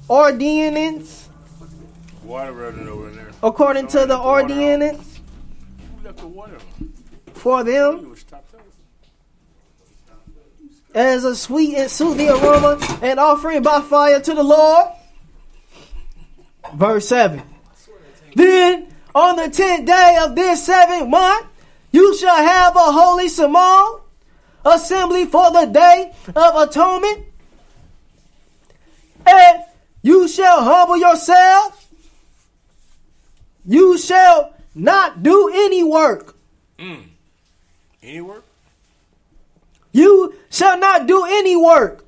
ordinance Water running over in there. according to the ordinance the on? for them as a sweet and soothing aroma and offering by fire to the Lord. Verse 7. Then on the tenth day of this seventh month, you shall have a holy Simon assembly for the day of atonement. And you shall humble yourself. You shall not do any work. Mm. Any work? You shall not do any work.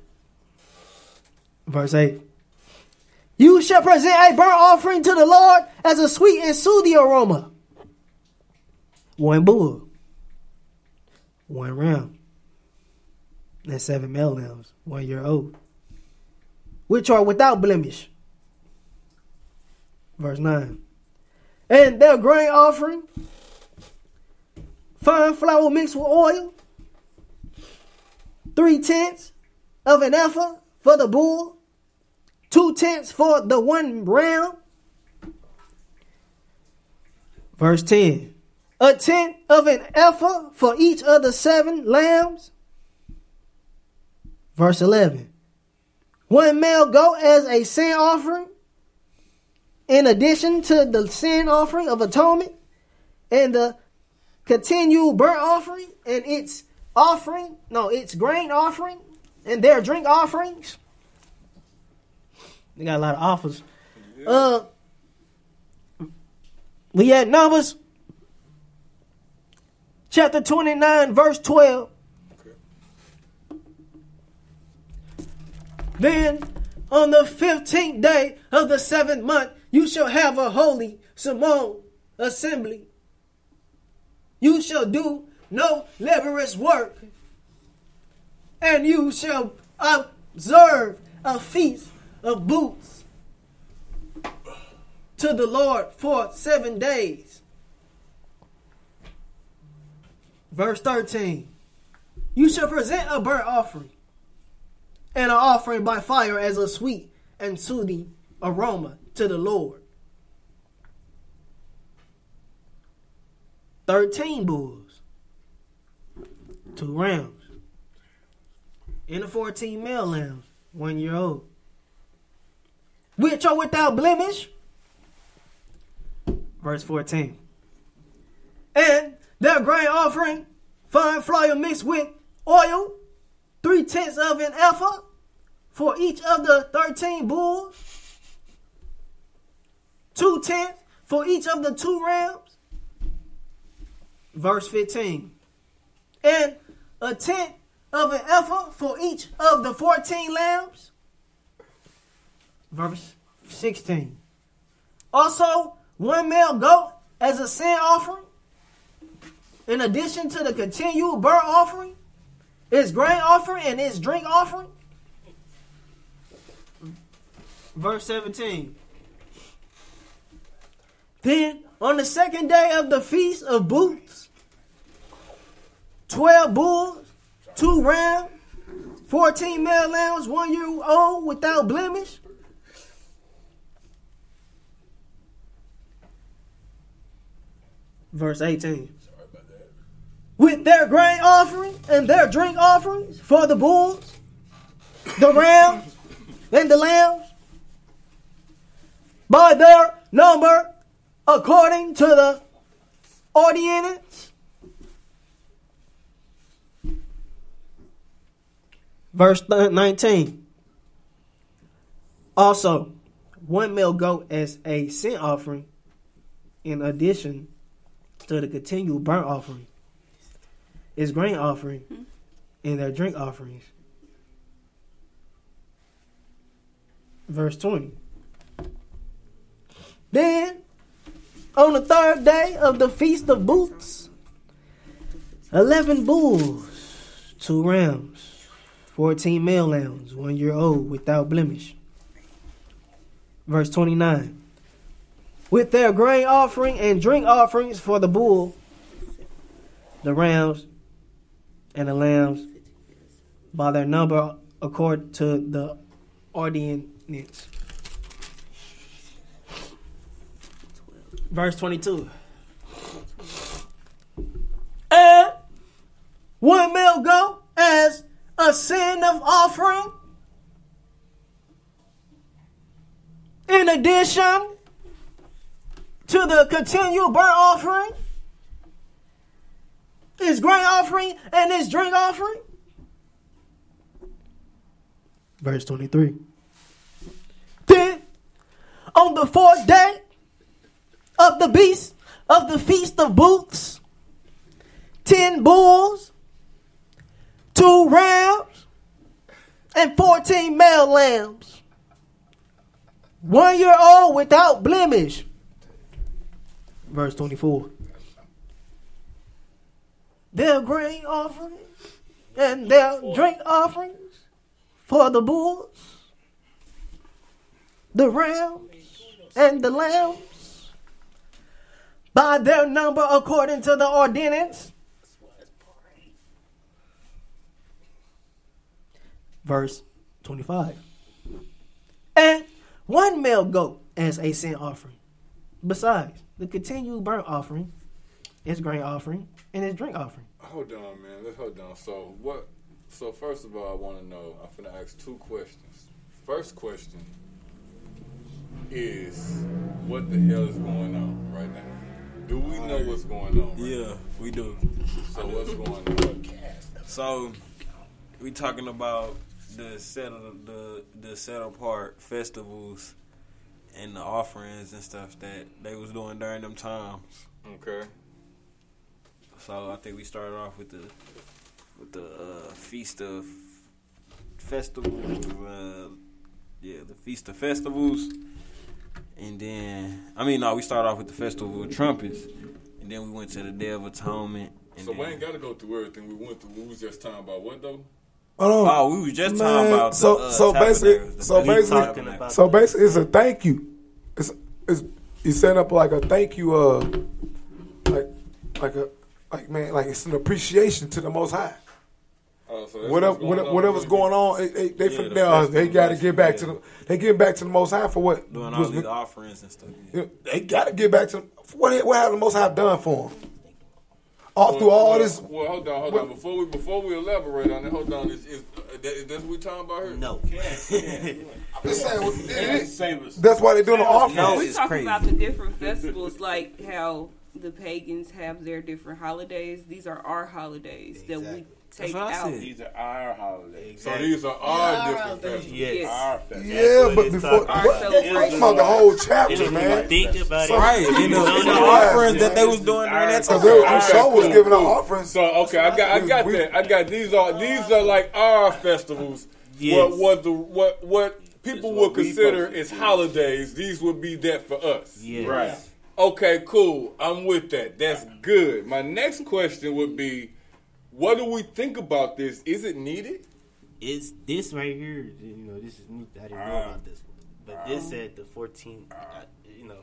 Verse 8. You shall present a burnt offering to the Lord as a sweet and soothing aroma. One bull, one ram, and seven male lambs, one year old, which are without blemish. Verse 9. And their grain offering, fine flour mixed with oil, three tenths of an ephah for the bull, two tenths for the one ram. Verse 10 A tenth of an ephah for each of the seven lambs. Verse 11 One male goat as a sin offering, in addition to the sin offering of atonement, and the continual burnt offering, and its offering, no, its grain offering, and their drink offerings. They got a lot of offers. Uh, we had Numbers chapter 29, verse 12. Then on the 15th day of the seventh month, you shall have a holy Simon assembly. You shall do no laborious work, and you shall observe a feast of booths to the Lord for seven days. Verse 13 You shall present a burnt offering and an offering by fire as a sweet and soothing aroma to the Lord. 13 bulls, two rams, and the 14 male lambs, one year old, which are without blemish. Verse 14. And their grain offering, fine flour mixed with oil, three tenths of an ephah for each of the 13 bulls, two tenths for each of the two rams. Verse 15. And a tenth of an ephah for each of the 14 lambs. Verse 16. Also, one male goat as a sin offering, in addition to the continual burnt offering, its grain offering, and its drink offering. Verse 17. Then, on the second day of the feast of booths, 12 bulls, two rams, 14 male lambs, one year old without blemish. Verse 18. With their grain offering and their drink offerings for the bulls, the rams, and the lambs by their number according to the ordinance. Verse 19. Also, one male goat as a sin offering in addition to the continual burnt offering, is grain offering, hmm. and their drink offerings. Verse 20. Then, on the third day of the Feast of Booths, eleven bulls, two rams, fourteen male lambs, one year old, without blemish. Verse 29 with their grain offering and drink offerings for the bull, the rams, and the lambs by their number according to the ordinance. Verse 22. And one male goat as a sin of offering. In addition to the continual burnt offering, his grain offering, and his drink offering. Verse 23. Then, on the fourth day of the beast of the feast of booths, ten bulls, two rams, and fourteen male lambs, one year old without blemish. Verse 24. Their grain offerings and their drink offerings for the bulls, the rams, and the lambs by their number according to the ordinance. Verse 25. And one male goat as a sin offering. Besides, the continued burnt offering, its grain offering, and its drink offering. Hold on, man. Let's hold on. So what? So first of all, I want to know. I'm gonna ask two questions. First question is, what the hell is going on right now? Do we know what's going on? Right Yeah, we do. So what's going on? So we talking about the set of the the set apart festivals and the offerings and stuff that they was doing during them times. Okay. So I think we started off with the with the uh, feast of festivals. Uh, yeah, the feast of festivals, and then I mean no, we started off with the festival of trumpets, and then we went to the Day of Atonement. And So then, we ain't got to go through everything we went through. We was just talking about what though? Hold on. Oh, we was just talking about the, so uh, so basically tabernacles, the so basically Tabernacles. so basically it's a thank you. It's it's you set up like a thank you uh like like a like man like it's an appreciation to the Most High. Oh, so Whatever going whatever on, whatever's really? going on, they they, they, Yeah, fin- the they, they got to get back to the they get back to the Most High for what doing all was- these offerings and stuff. Yeah, They got to get back to what what have the Most High done for them? All through all well, this. Well, hold on, hold on. Before we before we elaborate on it, hold on. Is, is, uh, that, is that what we talking about here? No. I'm just saying, what- it- Save. That's why they're doing the offering. No, we it's talk crazy. about the different festivals, like how the pagans have their different holidays. These are our holidays that we take what I out. said. These are our holidays. So these are our different festivals. Yes. Our festivals. Yeah, but before Our what, celebration. about the whole chapter, man. think about it, Right, and the, and the offerings that they was doing during that time. they were- show was giving out offerings. So okay, I got I got We- that. I got these are these are like our festivals. Yes. What what the what what people would consider supposed to is holidays. These would be that for us. Yes. Right. Okay, cool. I'm with that. That's good. My next question would be, what do we think about this? Is it needed? It's this right here. You know, this is new. I didn't know about this one, but this said the 14th. uh, you know,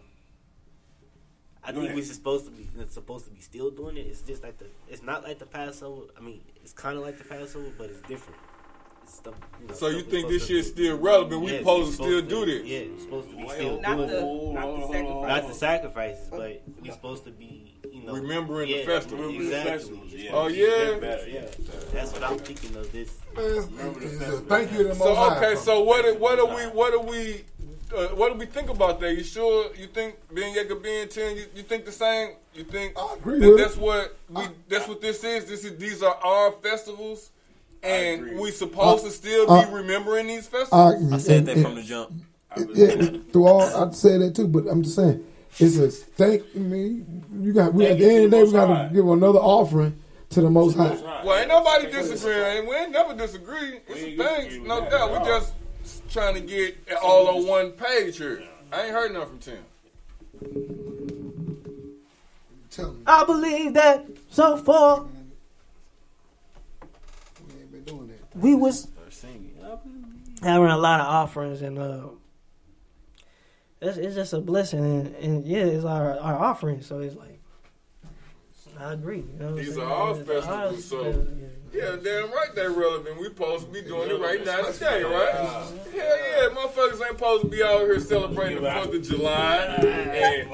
I think we're supposed to be supposed to be still doing it. It's just like the. It's not like the Passover. I mean, it's kind of like the Passover, but it's different. It's stuff, you know, So you stuff think this supposed to shit's still relevant? We Yes, supposed we're to still do this? Yeah, we're supposed to be still Not doing the it. not the sacrifice. Not the sacrifices, but we're supposed to be, you know, remembering yeah, the festival. Exactly. Oh yeah. Yeah. That's what I'm thinking of this. Thank you to So Most okay, so what? do- What do we? What do we? Uh, what do we think about that? You sure? You think being Jacob being ten? You, you think the same? You think I agree that with that's it. what we? That's what this is. This is these are our festivals, and we supposed Uh, to still uh, be remembering these I, festivals. I said and- that and- from the jump. Yeah, through all, I'd say that too, but I'm just saying, it's a thank I mean, You got we at the end of the day, we got to give another offering to the Most High. Well, ain't nobody disagreeing. and We ain't never disagree. It's some things, no doubt. We just trying to get it all on one page here. I ain't heard nothing from Tim. I believe that so far we was having a lot of offerings and uh it's, it's just a blessing and, and yeah it's our our offering so it's like I agree you know These saying? are our- festivals, so yeah, damn right they're relevant. We supposed to be doing it right now today, right? Hell yeah, motherfuckers ain't supposed to be out here celebrating the Fourth of July and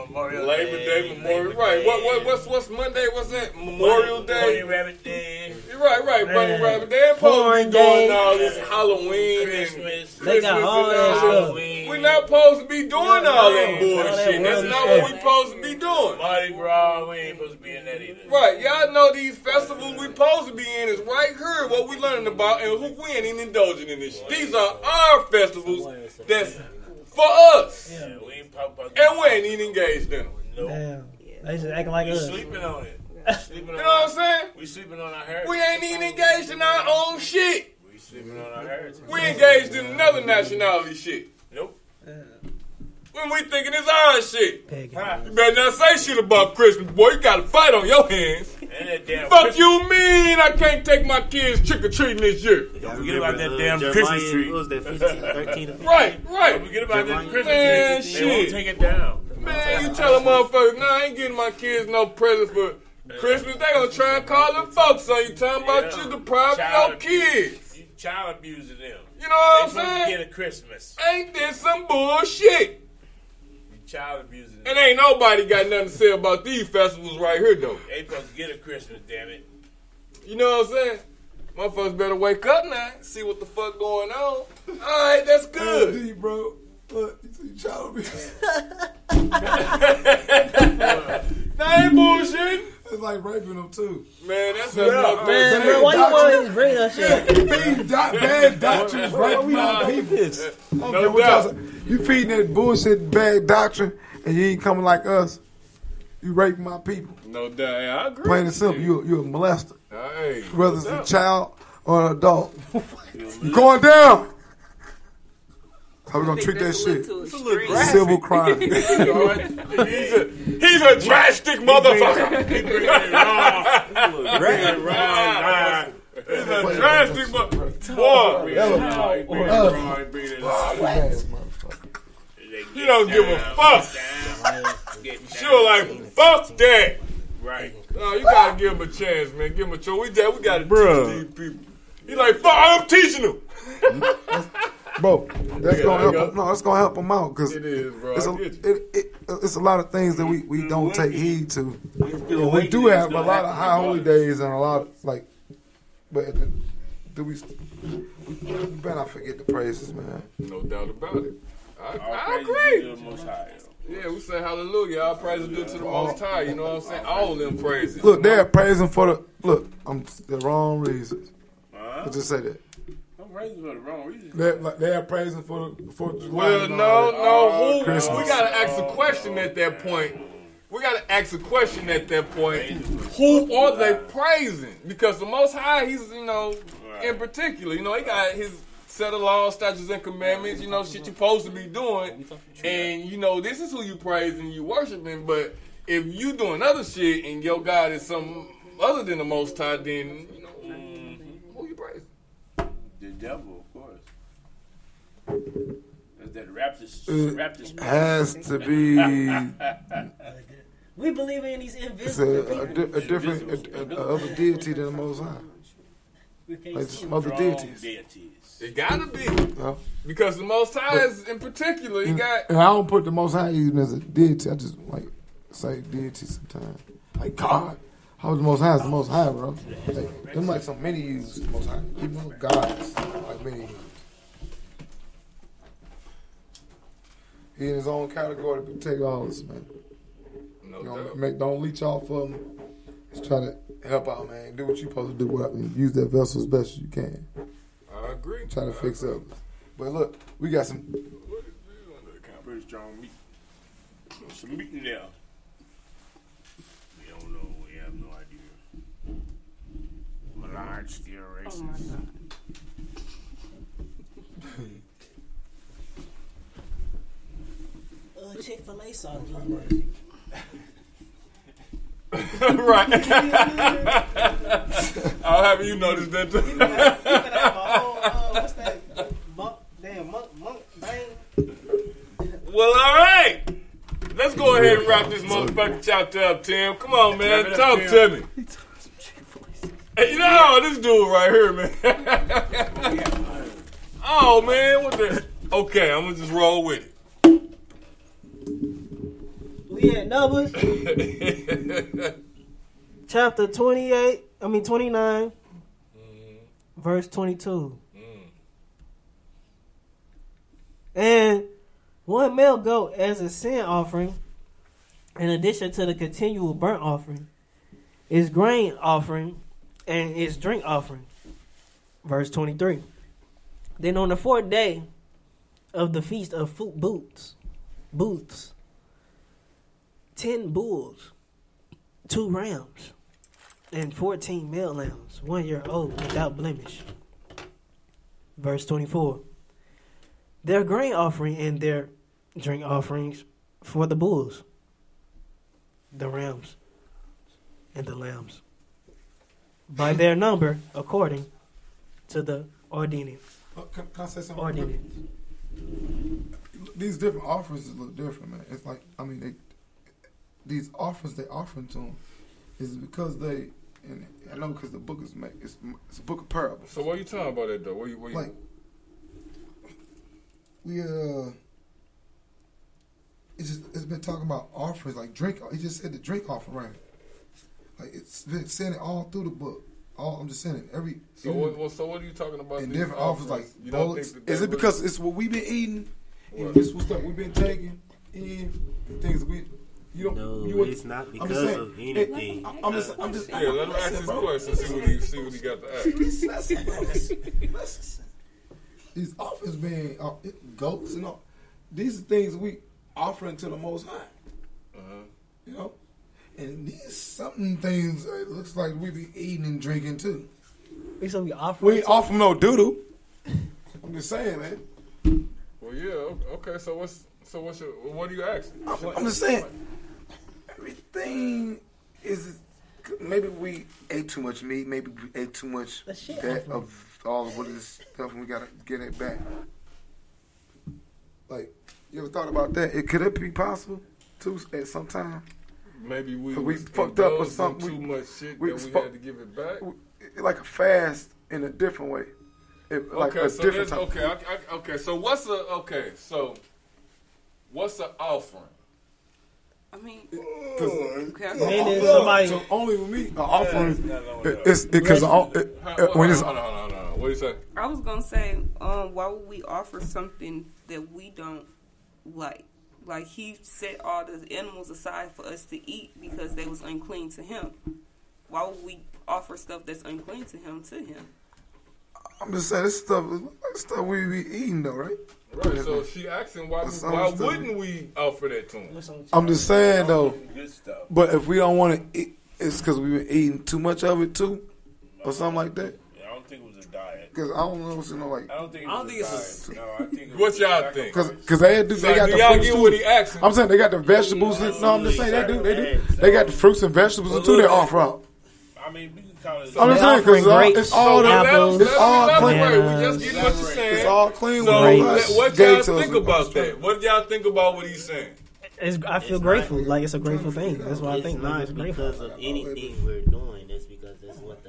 Labor Day, Memorial. Right? What what what's what's Monday? What's that? Memorial Day. Rabbit Day. You're right, right. Bunny Man. Rabbit. They ain't supposed to be doing Day. all this Halloween and Christmas. They got Christmas all and that all stuff. this. We're not supposed to be doing all that all that bullshit. That's not what stuff. we supposed to be doing. Mardi Gras, we ain't supposed to be in that either. Right, y'all know these festivals we supposed to be in is right here. What we learning about, and who we ain't even indulging in this. shit. These are our festivals that's for us, Yeah, we ain't pop up. and we ain't even engaged in them. damn they just acting like We us sleeping on it. Sleeping You know what I'm saying? We sleeping on our heritage. We ain't even engaged in our own shit. We sleeping on our heritage. We engaged in another nationality shit. Nope. When we thinking it's our shit. Pagan. You better not say shit about Christmas, boy. You got a fight on your hands. Damn Fuck Christmas- you mean I can't take my kids trick or treating this year? Don't forget about that Uh, damn Jeremiah, Christmas tree. What was that, 15, 13 to 15? Right, right. Don't forget about that Jeremiah- Christmas Man, tree. They won't shit. take it down. Man, you tell a motherfucker, nah, I ain't getting my kids no present for Christmas. They gonna try and call them folks on you, talking about Yeah. you depriving Child your kids. You child abusing them. You know what They I'm supposed to saying? get a Christmas. Ain't this some bullshit? You child abusing them. And ain't nobody got nothing to say about these festivals right here, though. They supposed to get a Christmas, damn it. You know what I'm saying? Motherfuckers better wake up now, see what the fuck going on. All right, that's good. Hey, bro. Look, you child abuse. That ain't bullshit. It's like raping them too. Man, that's Yeah, that's fucked man up. bro, why you always bring that shit Feeding do- bad doctrines, right? We people. Don't No care what y'all doubt. You feeding that bullshit bad doctrine, and you ain't coming like us. You raping my people. No doubt. I agree. Plain and simple. You you a molester, Hey, whether no it's a child or an adult. you going down. How we gonna treat that shit? Civil crime. he's, a, he's a drastic motherfucker. He bringing it raw. He raw. He's a drastic motherfucker. Boy, He don't give a fuck. Get Sure, like fuck that. Right. No, you gotta give him a chance, man. Give him a chance. We, did- we gotta teach these people. He like, fuck, I'm teaching them. Bro, that's Yeah, gonna help. got- Them, no, that's gonna help them out because It is, bro. It's I a, get you. it, it, it's a lot of things that we, we don't take heed to. We do have a lot of high holy days and a lot of like, but do we? We better not forget the praises, man. No doubt about it. I, I agree. to the Most High. Yeah, we say hallelujah. All praise is due to the Most High. You know what I'm saying? All them praises. Look, they're praising for the look. I'm the wrong reasons. Huh? I just say that. I'm praising for the wrong reason. They're like they're praising for the for the Well, no, no. Who? Christmas. We gotta ask a question at that point. We gotta ask a question at that point. Who are they praising? Because the Most High, He's you know, in particular, you know, He got His set of laws, statutes, and commandments. You know, shit you're supposed to be doing, and you know, this is who you praising, you worshiping. But if you doing other shit and your God is some other than the Most High, then devil, of course. That's that Raptors. Uh, it Raptors. has to be. we believe in these It's a, invisible a, di- a different a, a, a other deity than the Most High. Like some other deities. deities. It gotta be Yeah. because the Most High is in particular. He And, got and I don't put the Most High even as a deity. I just like say deity sometimes. Like God. How the most high is the most high, bro. Like, them like some mini use the most high. Know, gods like many. He in his own category to protect all this, man. No You don't make, don't leech off of them. Just try to help out, man. Do what you're supposed to do. What I mean, use that vessel as best as you can. I agree. Try to fix up. But look, we got some. What is this under the Pretty strong meat. Some meat in there. We don't know. We have no idea. Malard still racist. Oh my god. Uh, Chick Fil A sauce good. right. I'll have you notice that too. what's that? Monk, damn, monk, monk, bang. Well, all right. Let's go ahead and wrap this motherfucking chapter up, Tim. Come on, man. Wrap it up, Talk to me. Hey, you know this dude right here, man. oh man, what the? Okay, I'm gonna just roll with it. We at Numbers, chapter 28, I mean 29, mm-hmm. verse 22. Mm. And one male goat as a sin offering, in addition to the continual burnt offering, is grain offering and his drink offering. Verse 23. Then on the fourth day of the feast of foot boots, booths, ten bulls, two rams, and fourteen male lambs, one year old without blemish. Verse 24. Their grain offering and their drink offerings for the bulls, the rams, and the lambs, by their number according to the ordinance. Oh, Can, can I say something? Ordinance. These different offers is a little different, man. It's like I mean, they, these offers they offering to them is because they. And I know because the book is made. It's, it's a book of parables. So what are you talking about that though? What you, what you, Like we uh, it's just it's been talking about offers like drink. He just said the drink offering. Like it's been saying it all through the book. All I'm just saying it every. so what, well, so what are you talking about? in different offers like offerings? you don't bullets. think that Is it because it's what we've been eating? And this was stuff we've been taking in things we. You don't. No, you it's not because saying, of anything. I- I'm just. I'm just. Yeah, let him ask his question. See what he see what he got to ask. Listen, listen, listen, listen. These offers being uh, goats and all. These are things we offering to the Most High. Uh-huh. You know, and these something things it looks like we be eating and drinking too. We so we offering. We ain't offering no doodle. I'm just saying, man. Well, yeah. Okay. So what's so what's your what are you asking? I'm, I'm just saying, everything is maybe we ate too much meat, maybe we ate too much that of all of what this stuff, and we gotta get it back. Like, you ever thought about that? It could it be possible too at some time? Maybe we, we was fucked up or something. Too We- much shit we that we fuck- had to give it back. Like a fast in a different way. It, like okay, a so different there's- type. okay, I, I, okay. So what's a okay? So what's an offering? I mean, Cause okay, Meaning somebody- so only with me, an offering. Yeah, no, no, it- it's because it, on, it, when it's hold on, hold on, hold on. What do you say? I was gonna say, um, why would we offer something that we don't like? Like he set all the animals aside for us to eat because they was unclean to him. Why would we offer stuff that's unclean to him to him? I'm just saying this stuff, this stuff we be eating though, right? Right. So she asking why That's why understood. wouldn't we offer that to him? I'm just saying though. Good stuff. But if we don't want to eat, it's because we've been eating too much of it too, or something like that. Yeah, I don't think it was a diet. Because I don't know, you know, like I don't think I don't think it's diet. No, I think What y'all think? because because they do So they got do the y'all fruits get too. what he asking? I'm saying they got the vegetables. that- No, I'm just saying they do. They do. They got the fruits and vegetables too. They offer out. I mean, we can call it. I'm just saying because uh, it's all So apples, it's all clean. We just getting what you're saying. It's all clean. So with let- us. what y'all think about that? What y'all think about what he's saying? It's, I feel It's grateful. not- like it's a grateful thing. That's why I it's think like, not it's grateful. because of anything we're doing. It's because it's what the Most High is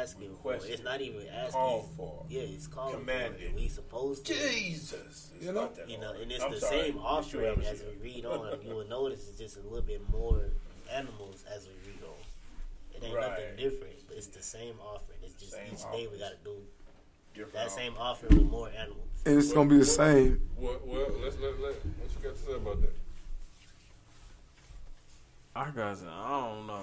asking for. It's not even asking. Called for. Yeah, it's called Commanded. for. We supposed to. Jesus. You know? You know, and it's I'm the sorry. same offering Evans. as we read on. You will notice it's just a little bit more animals as we read on. It ain't Right. nothing different, but it's the same offering. It's just Same each day we got to do Different that same offering with more animals. And it's gonna be the same. Well, well let's let, let what you got to say about that. I got to, I don't know.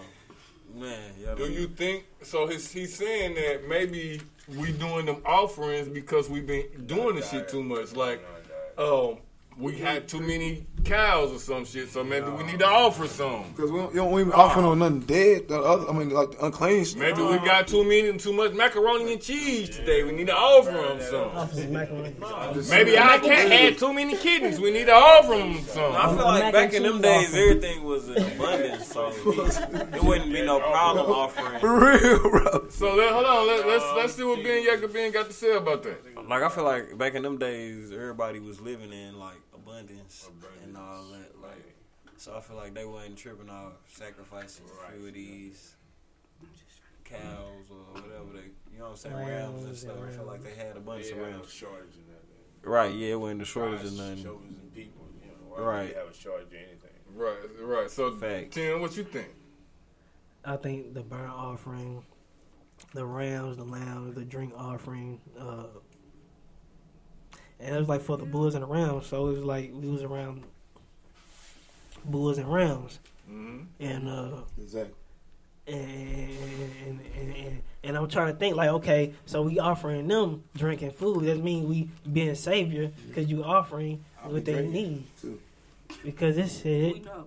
Man, yeah, Do you think so? He's he's saying that maybe we doing them offerings because we've been doing the shit too much. Like, um, we had too many cows or some shit, so maybe we need to offer some. Because we don't, you don't even offer no nothing dead. The other, I mean, like the unclean shit. Maybe we got too many and too much macaroni and cheese today. We need to offer them some. Maybe I can't had too many kittens. We need to offer them some. I feel like back in them days, everything was in abundance, so it wouldn't be no problem offering. For real, bro. So let, hold on, let, let's let's see what Ben Yakobin got to say about that. Like I feel like back in them days, everybody was living in like abundance, and all that. Like, so I feel like they wasn't tripping off sacrificing a few of these cows or whatever they, you know what I'm saying, rams and stuff. I feel like they had a bunch They of rams. shortage in that. Right, yeah, it wasn't the shortage of God's nothing. Chosen people, you know, Right. would they have a shortage of anything? Right, right. So Facts. Tim, what you think? I think the burnt offering, the rams, the lambs, the drink offering, uh, and it was like for the bulls and the rams. So it was like we was around bulls and rams, Mm-hmm. and uh, Exactly. and, and, and, and, and I'm trying to think like, okay, so we offering them drinking food. That means we being savior because you offering what they need. too. Because this shit, We know.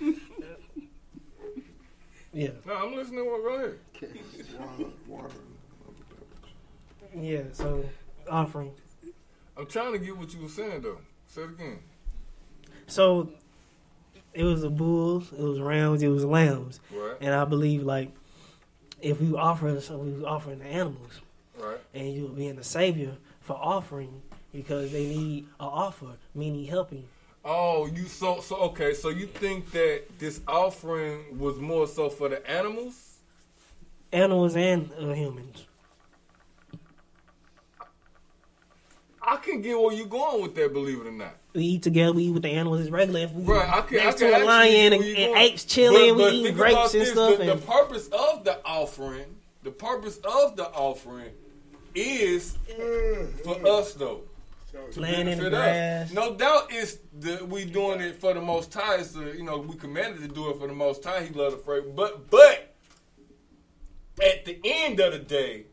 yeah, No, I'm listening. Well, go ahead. Water, water. yeah. So offering. I'm trying to get what you were saying though. Say it again. So it was the bulls, it was rams, it was lambs, Right. and I believe like if we offer, so we was offering the animals, Right. and you being the savior for offering because they need an offer, meaning helping. Oh, you so so okay. So you think that this offering was more so for the animals? Animals and uh, humans. I can get where you going with that. Believe it or not. We eat together. We eat with the animals. It's regular. If we Right, I can, next I can to a lion and, you and apes chilling, But- but we eat grapes and this, stuff. The, the purpose of the offering, the purpose of the offering, is for us though. To Laying in the benefit us. grass. No doubt, it's the, we doing it for the Most High. It's the, you know we commanded to do it for the Most High. He loved the phrase, but but at the end of the day,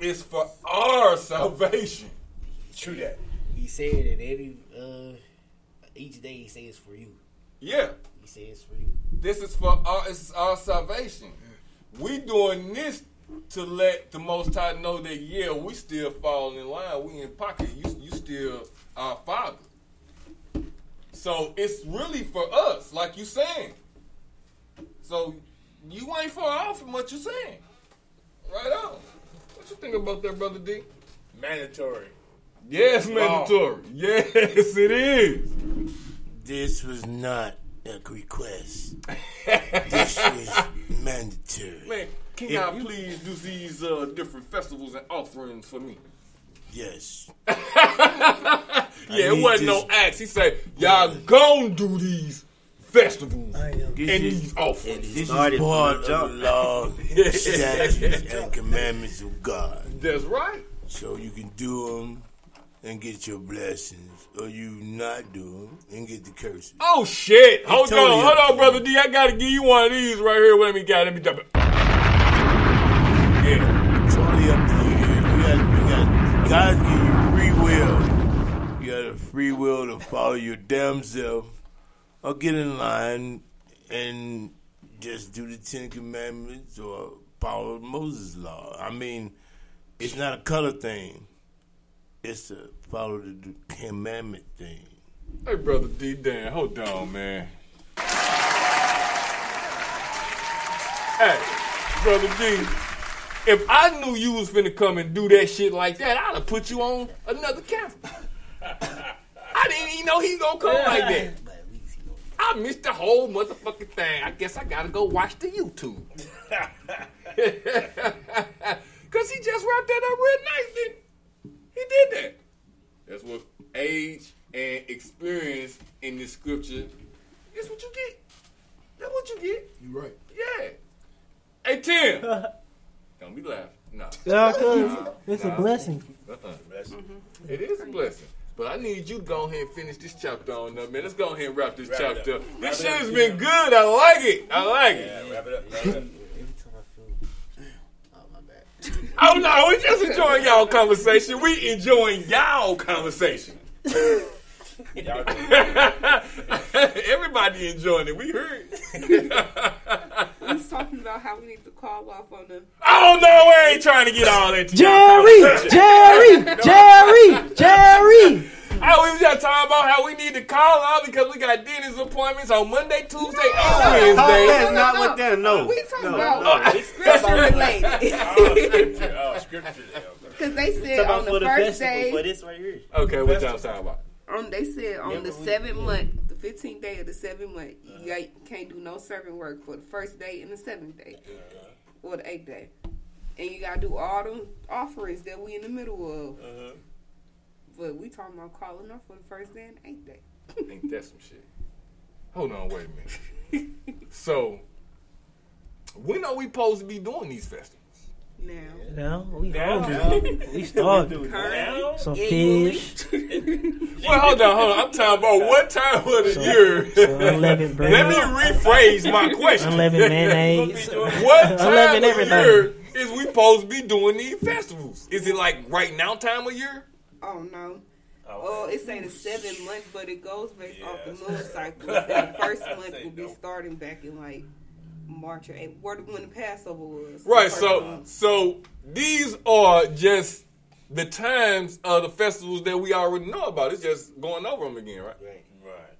it's for our salvation. True that. He said that every uh, each day he says for you. Yeah. He says for you. This is for our, this is our salvation. We doing this to let the Most High know that yeah, we still falling in line. We in pocket. You you still our Father. So it's really for us, like you saying. So you ain't far off from what you saying. Right on. What you think about that, brother D? Mandatory. Yes, Law. mandatory. Yes, it is. This was not a request. this was mandatory. Man, can If y'all please do these uh, different festivals and offerings for me? Yes. yeah, it wasn't this- no acts. He said, y'all gon' do these festivals and This is- these offerings. This is part of the law, statutes, and commandments of God. That's right. So you can do them and get your blessings, or you not do them and get the curses. Oh shit! Hold on, hold on, brother D. I gotta give you one of these right here. Let me get. Let me dump it. Yeah. Totally up to you. You got, you got, God give you free will. You got a free will to follow your damn self, or get in line and just do the Ten Commandments or follow Moses' law. I mean, it's not a color thing. It's to follow the commandment thing. Hey, brother D. Dan, hold on, man. Hey, brother D. If I knew you was finna come and do that shit like that, I'd have put you on another camera. I didn't even know he gonna come like that. I missed the whole motherfucking thing. I guess I gotta go watch the YouTube. Cause he just wrapped that up real nice, didn't he? He did that. That's what age and experience in this scripture is what you get. That's what you get. You right. Yeah. Hey Tim. Don't be laughing. No. Yeah, 'cause Nah, it's a blessing. Uh-uh. It is a blessing. But I need you to go ahead and finish this chapter on up, man. Let's go ahead and wrap this Wrap chapter up. up. Wrap This shit up, has been good. I like it. I like it. Yeah, wrap it up. Wrap it up. Oh no, we just enjoying y'all conversation. We enjoying y'all conversation. Everybody enjoying it. We heard. We was talking about how we need to call off on the. Oh no, we ain't trying to get all into y'all Jerry. Jerry, Jerry, Jerry. Oh, we was just talking about how we need to call out because we got dentist appointments on Monday, Tuesday, and Wednesday. That's not what that. No. We talking no, about no. uh, scripture related. Oh, scripture. Because they said Talk on the the first festival, day, for this right here. Okay, what y'all talking about? on they said on the seventh month, the fifteenth day of the seventh month, you got, can't do no servant work for the first day and the seventh day, or the eighth day, and you gotta do all the offerings that we in the middle of. But we talking about calling off for the first day and the eighth day. Ain't that some shit? Hold on, wait a minute. so, when are we supposed to be doing these festivals? Now, Now we Now. hungry. We starving. Currently. Some Annually. fish. Well, hold on, hold on. I'm talking about what time of the year. some unleavened bread. Let me rephrase my question. Unleavened mayonnaise. what time Unleavened of everything. year is we supposed to be doing these festivals? Is it like right now time of year? Oh no. Oh, it's say the seventh month, but it goes based off the moon cycle. And the first month will be starting back in like March or April, where when the Passover was. Right. So, month. so these are just the times of the festivals that we already know about. It's just going over them again, right? Right. Right.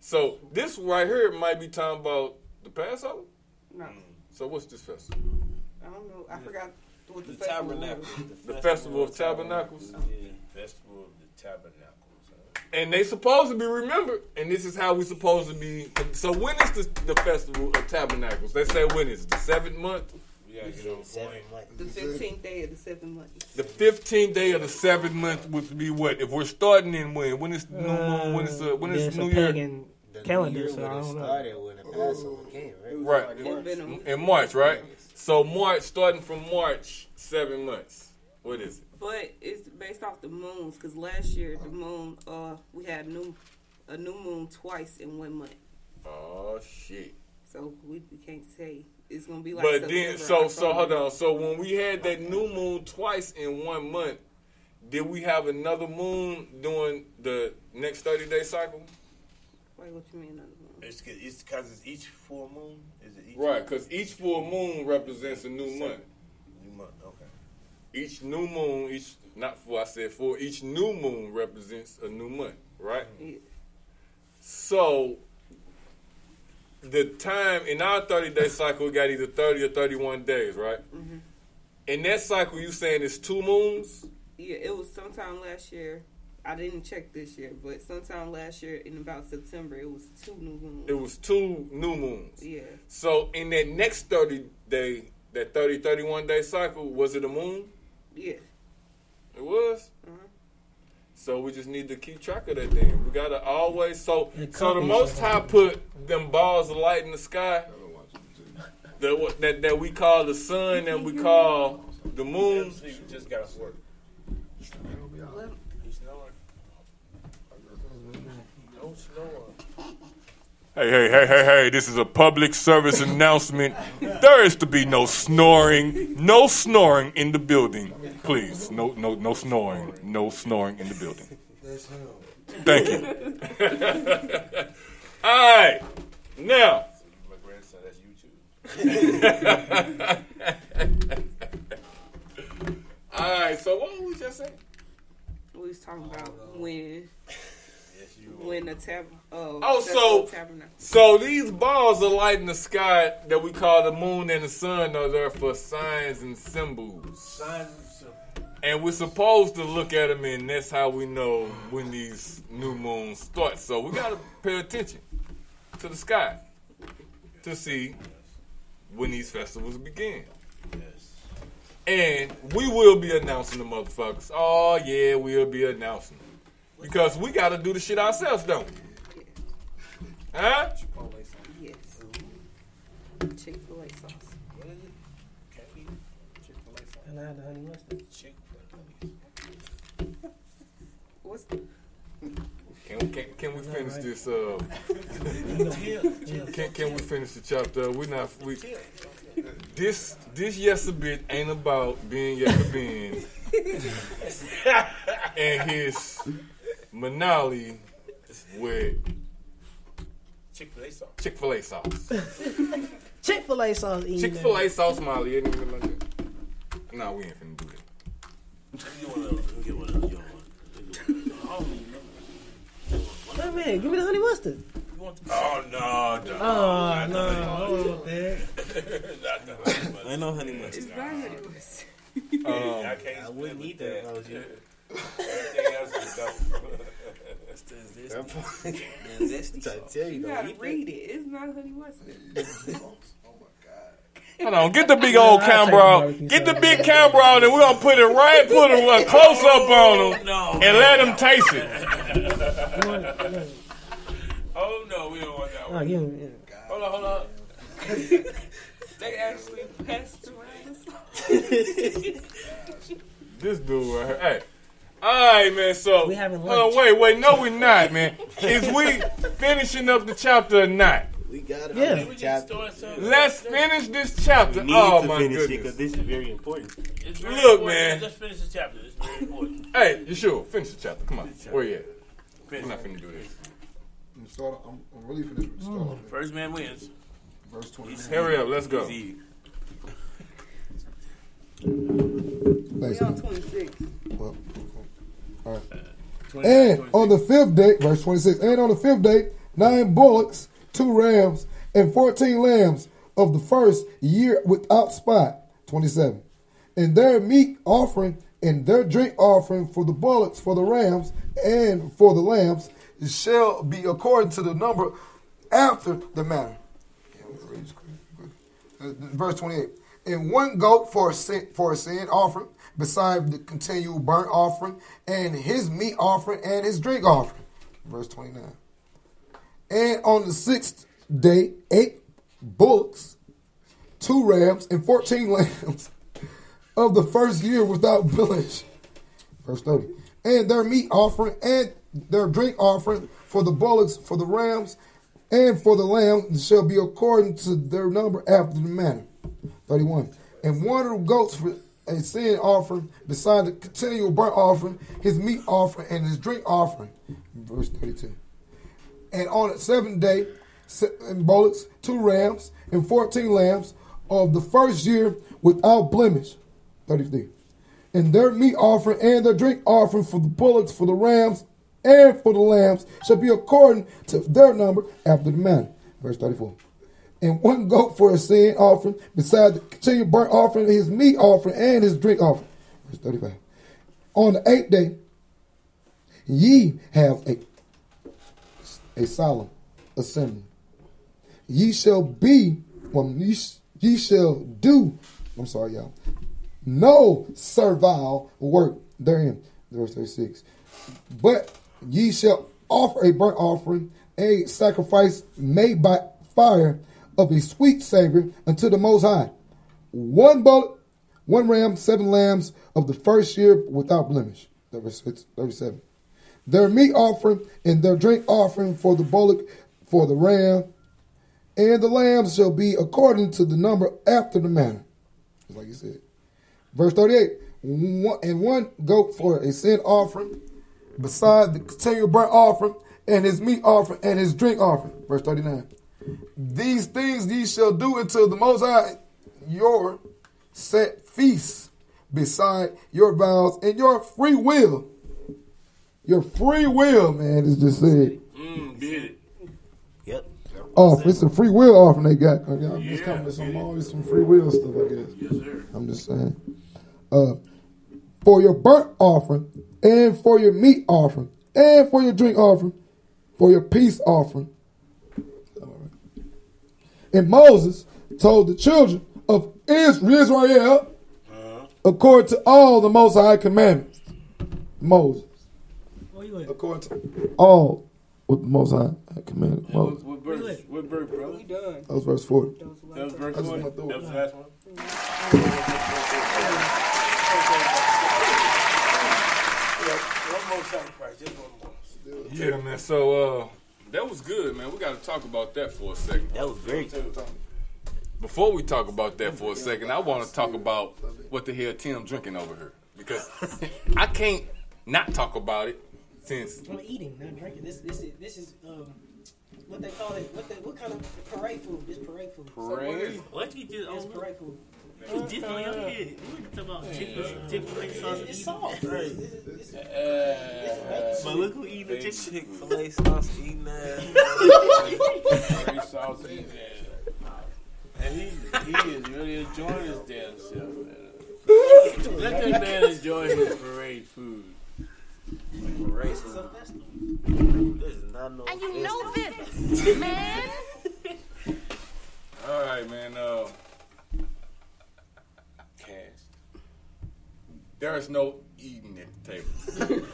So this right here might be talking about the Passover. No, mm. So what's this festival? I don't know. I forgot what the, The festival tabernacle. was. The Festival of Tabernacles. Festival of the Tabernacles. huh? And they supposed to be remembered, and this is how we supposed to be. So when is the, the Festival of Tabernacles? They say when is it? The seventh month? We gotta get on point. The fifteenth day of the seventh month. The fifteenth day of the seventh month would be what? If we're starting in when? When is new moon? Uh, when is the when yeah, is it's New a Year? pagan calendar, so I don't know. started when the Passover came, right? Right. It's In March, right? So March, starting from March, seven months. What is it? But it's based off the moons, because last year the moon, uh, we had new a new moon twice in one month. Oh shit. So we, we can't say it's gonna be like. But then, so so hold on. So when we had that new moon twice in one month, did we have another moon during the next thirty day cycle? Wait, what you mean? Another moon? It's because it's, 'cause it's each full moon. Is it each Right, because each full moon represents a new month. New month? Okay. Each new moon, each not full. I said full. Each new moon represents a new month, right? Yeah. So the time in our thirty day cycle, we got either thirty or thirty one days, right? Mm-hmm. In that cycle, you saying it's two moons? Yeah, it was sometime last year. I didn't check this year, but sometime last year in about September, it was two new moons. It was two new moons. Yeah. So in that next 30 day, that 30, 31 day cycle, was it a moon? Yeah. It was? Uh-huh. So we just need to keep track of that thing. We gotta always so so the most are- high put them balls of light in the sky that what- that that we call the sun and we call the moon. You just got to work. He's snoring. No snoring. Hey, hey, hey, hey, hey, this is a public service announcement. There is to be no snoring. No snoring in the building. Please. No no no snoring. No snoring in the building. Thank you. All right. Now. My grandson, that's YouTube. All right, so what were we just saying? We was talking about when when the tab. Uh, Oh, so tabernacle. so these balls of light in the sky that we call the moon and the sun are there for signs and symbols. Signs and we're supposed to look at them, and that's how we know when these new moons start. So we got to pay attention to the sky to see when these festivals begin. Yes. And we will be announcing the motherfuckers. Oh, yeah, we'll be announcing them. Because we got to do the shit ourselves, don't we? Huh? Yes. Chick Fil A sauce. And I had the honey mustard. What's the Can, can, can we finish this? Uh, can, can we finish the chapter? We're not we. This this yes a bit ain't about being yes a Yakabin and his Manali with Chick Fil A sauce. Chick Fil A sauce. Chick Fil A sauce. Chick Fil A sauce, Molly. Ain't even like that. Nah, we ain't finna do that. Oh man, give me the honey mustard. Oh no, no. Oh no, I don't want that. Ain't no honey mustard. It's not honey mustard. Um, I can't. I wouldn't eat that if I was you. Everything else is dope. I tell you, You don't gotta eat read it. It's not honey mustard. Hold on, get the big old camera out. Get the big camera out, and we're gonna put it right, put a, a close up on him, and let him taste it. Oh no, we don't want that Oh, one. give me. Hold on, hold on. they actually passed around. This dude right here. Hey. All right, man. So, We having hold on, wait, wait. No, we're not, man. Is we finishing up the chapter or not? We got it. Yeah. We just Let's finish this chapter. We need oh to my finish it goodness. because this is very important. It's very Look, important. man. Let's finish the chapter. It's very important. Hey, you sure? Finish the chapter. Come on. Where you at? We're Finish. not finna do this. I'm, start, I'm, I'm really finna start hmm. off First man wins. verse 20. Hurry up. Let's go. Easy. We on 26. Well, uh, all right. 29, And 26. on the fifth day, verse 26, and on the fifth day, nine bullocks, two rams, and 14 lambs of the first year without spot. 27. And their meat offering and their drink offering for the bullocks, for the rams, and for the lambs shall be according to the number after the manner. Verse 28. And one goat for a sin, for a sin offering, beside the continual burnt offering, and his meat offering, and his drink offering. Verse 29. And on the sixth day, eight bullocks, two rams, and 14 lambs of the first year without blemish. Verse 30. And their meat offering and their drink offering for the bullocks, for the rams, and for the lambs shall be according to their number after the manner. 31. And one of the goats for a sin offering, beside the continual burnt offering, his meat offering, and his drink offering. Verse 32. And on the seventh day, seven bullocks, two rams, and fourteen lambs of the first year without blemish. 33. And their meat offering and their drink offering for the bullocks, for the rams, and for the lambs shall be according to their number after the manner. Verse 34. And one goat for a sin offering, beside the continual burnt offering, his meat offering, and his drink offering. Verse 35. On the eighth day, ye have a a solemn assembly. Ye shall be, well, ye, sh- ye shall do, I'm sorry, y'all, no servile work therein. Verse 36. But ye shall offer a burnt offering, a sacrifice made by fire of a sweet savor unto the Most High. One bullock, one ram, seven lambs of the first year without blemish. Verse 37 their meat offering and their drink offering for the bullock, for the ram, and the lambs shall be according to the number after the manner. Like you said. Verse 38 one, And one goat for a sin offering, beside the continual burnt offering, and his meat offering, and his drink offering. Verse 39 These things ye shall do until the Most High your set feasts, beside your vows and your free will. Your free will, man, is just said. Mm, did it. Yep. Oh, it's a free will offering they got. Okay, I'm just coming to some always some free will stuff, I guess. Yes, sir. I'm just saying. Uh, for your burnt offering, and for your meat offering, and for your drink offering, for your peace offering. And Moses told the children of Israel, according to all the Most High commandments. Moses. According to all What the Most High had commanded What, Moses. what verse? What verse, bro? We done. That was verse 40. That was verse I just 40? That was the last one? One more sacrifice, just one more. Yeah, man. So uh, that was good, man. We got to talk about that for a second. That was great. Before we talk about that for a second, I want to talk about what the hell Tim drinking over here because I can't not talk about it since I'm eating, not drinking. This this is this is um what they call it. What they, what kind of parade food? This parade food. Parade? What you just It's parade food. You just on your head. We talking about Chick- Chick-fil-A sauce. It's salt. But look who eating the chicken. Chick-fil-A sauce eating Curry sauce eating that. And he, he is really enjoying his damn self, man. Let that man enjoy his parade food. Parade food. This is not no And you know this, man. All right, man. Uh, Cash. there is no eating at the table.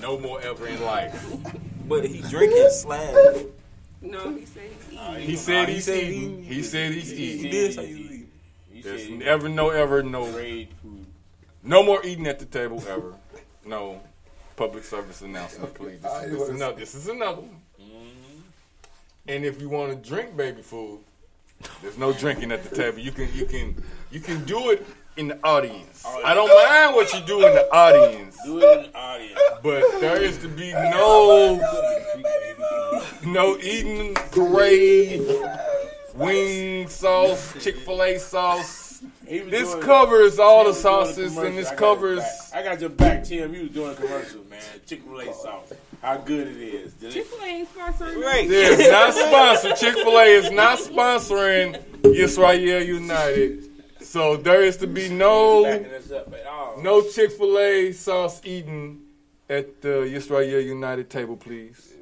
no more ever in life. But he drinking slab. No, he said he's eating. He said he's said eating. He said he's eating. did say he was. There's said- never, no, ever, no, no more eating at the table ever. No public service announcement, please. This, this is another. This is another one. Mm-hmm. And if you want to drink baby food, there's no drinking at the table. You can, you can, you can do it in the audience. Oh, I don't mind what you do in the audience, Do it in the audience. but there is to be no, no eating parade, wing sauce, Chick Fil A sauce. He was This covers all the Tim was doing a sauces, and this I covers. your. I got your back, Tim. You was doing a commercial, man. Chick Fil A sauce. How good it is. Chick Fil A ain't sponsoring. Right. Yeah, it's not sponsored. Chick Fil A is not sponsoring Yisrael United. So there is to be no Backing us up at all. no Chick Fil A sauce eaten at the Yisrael United table, please.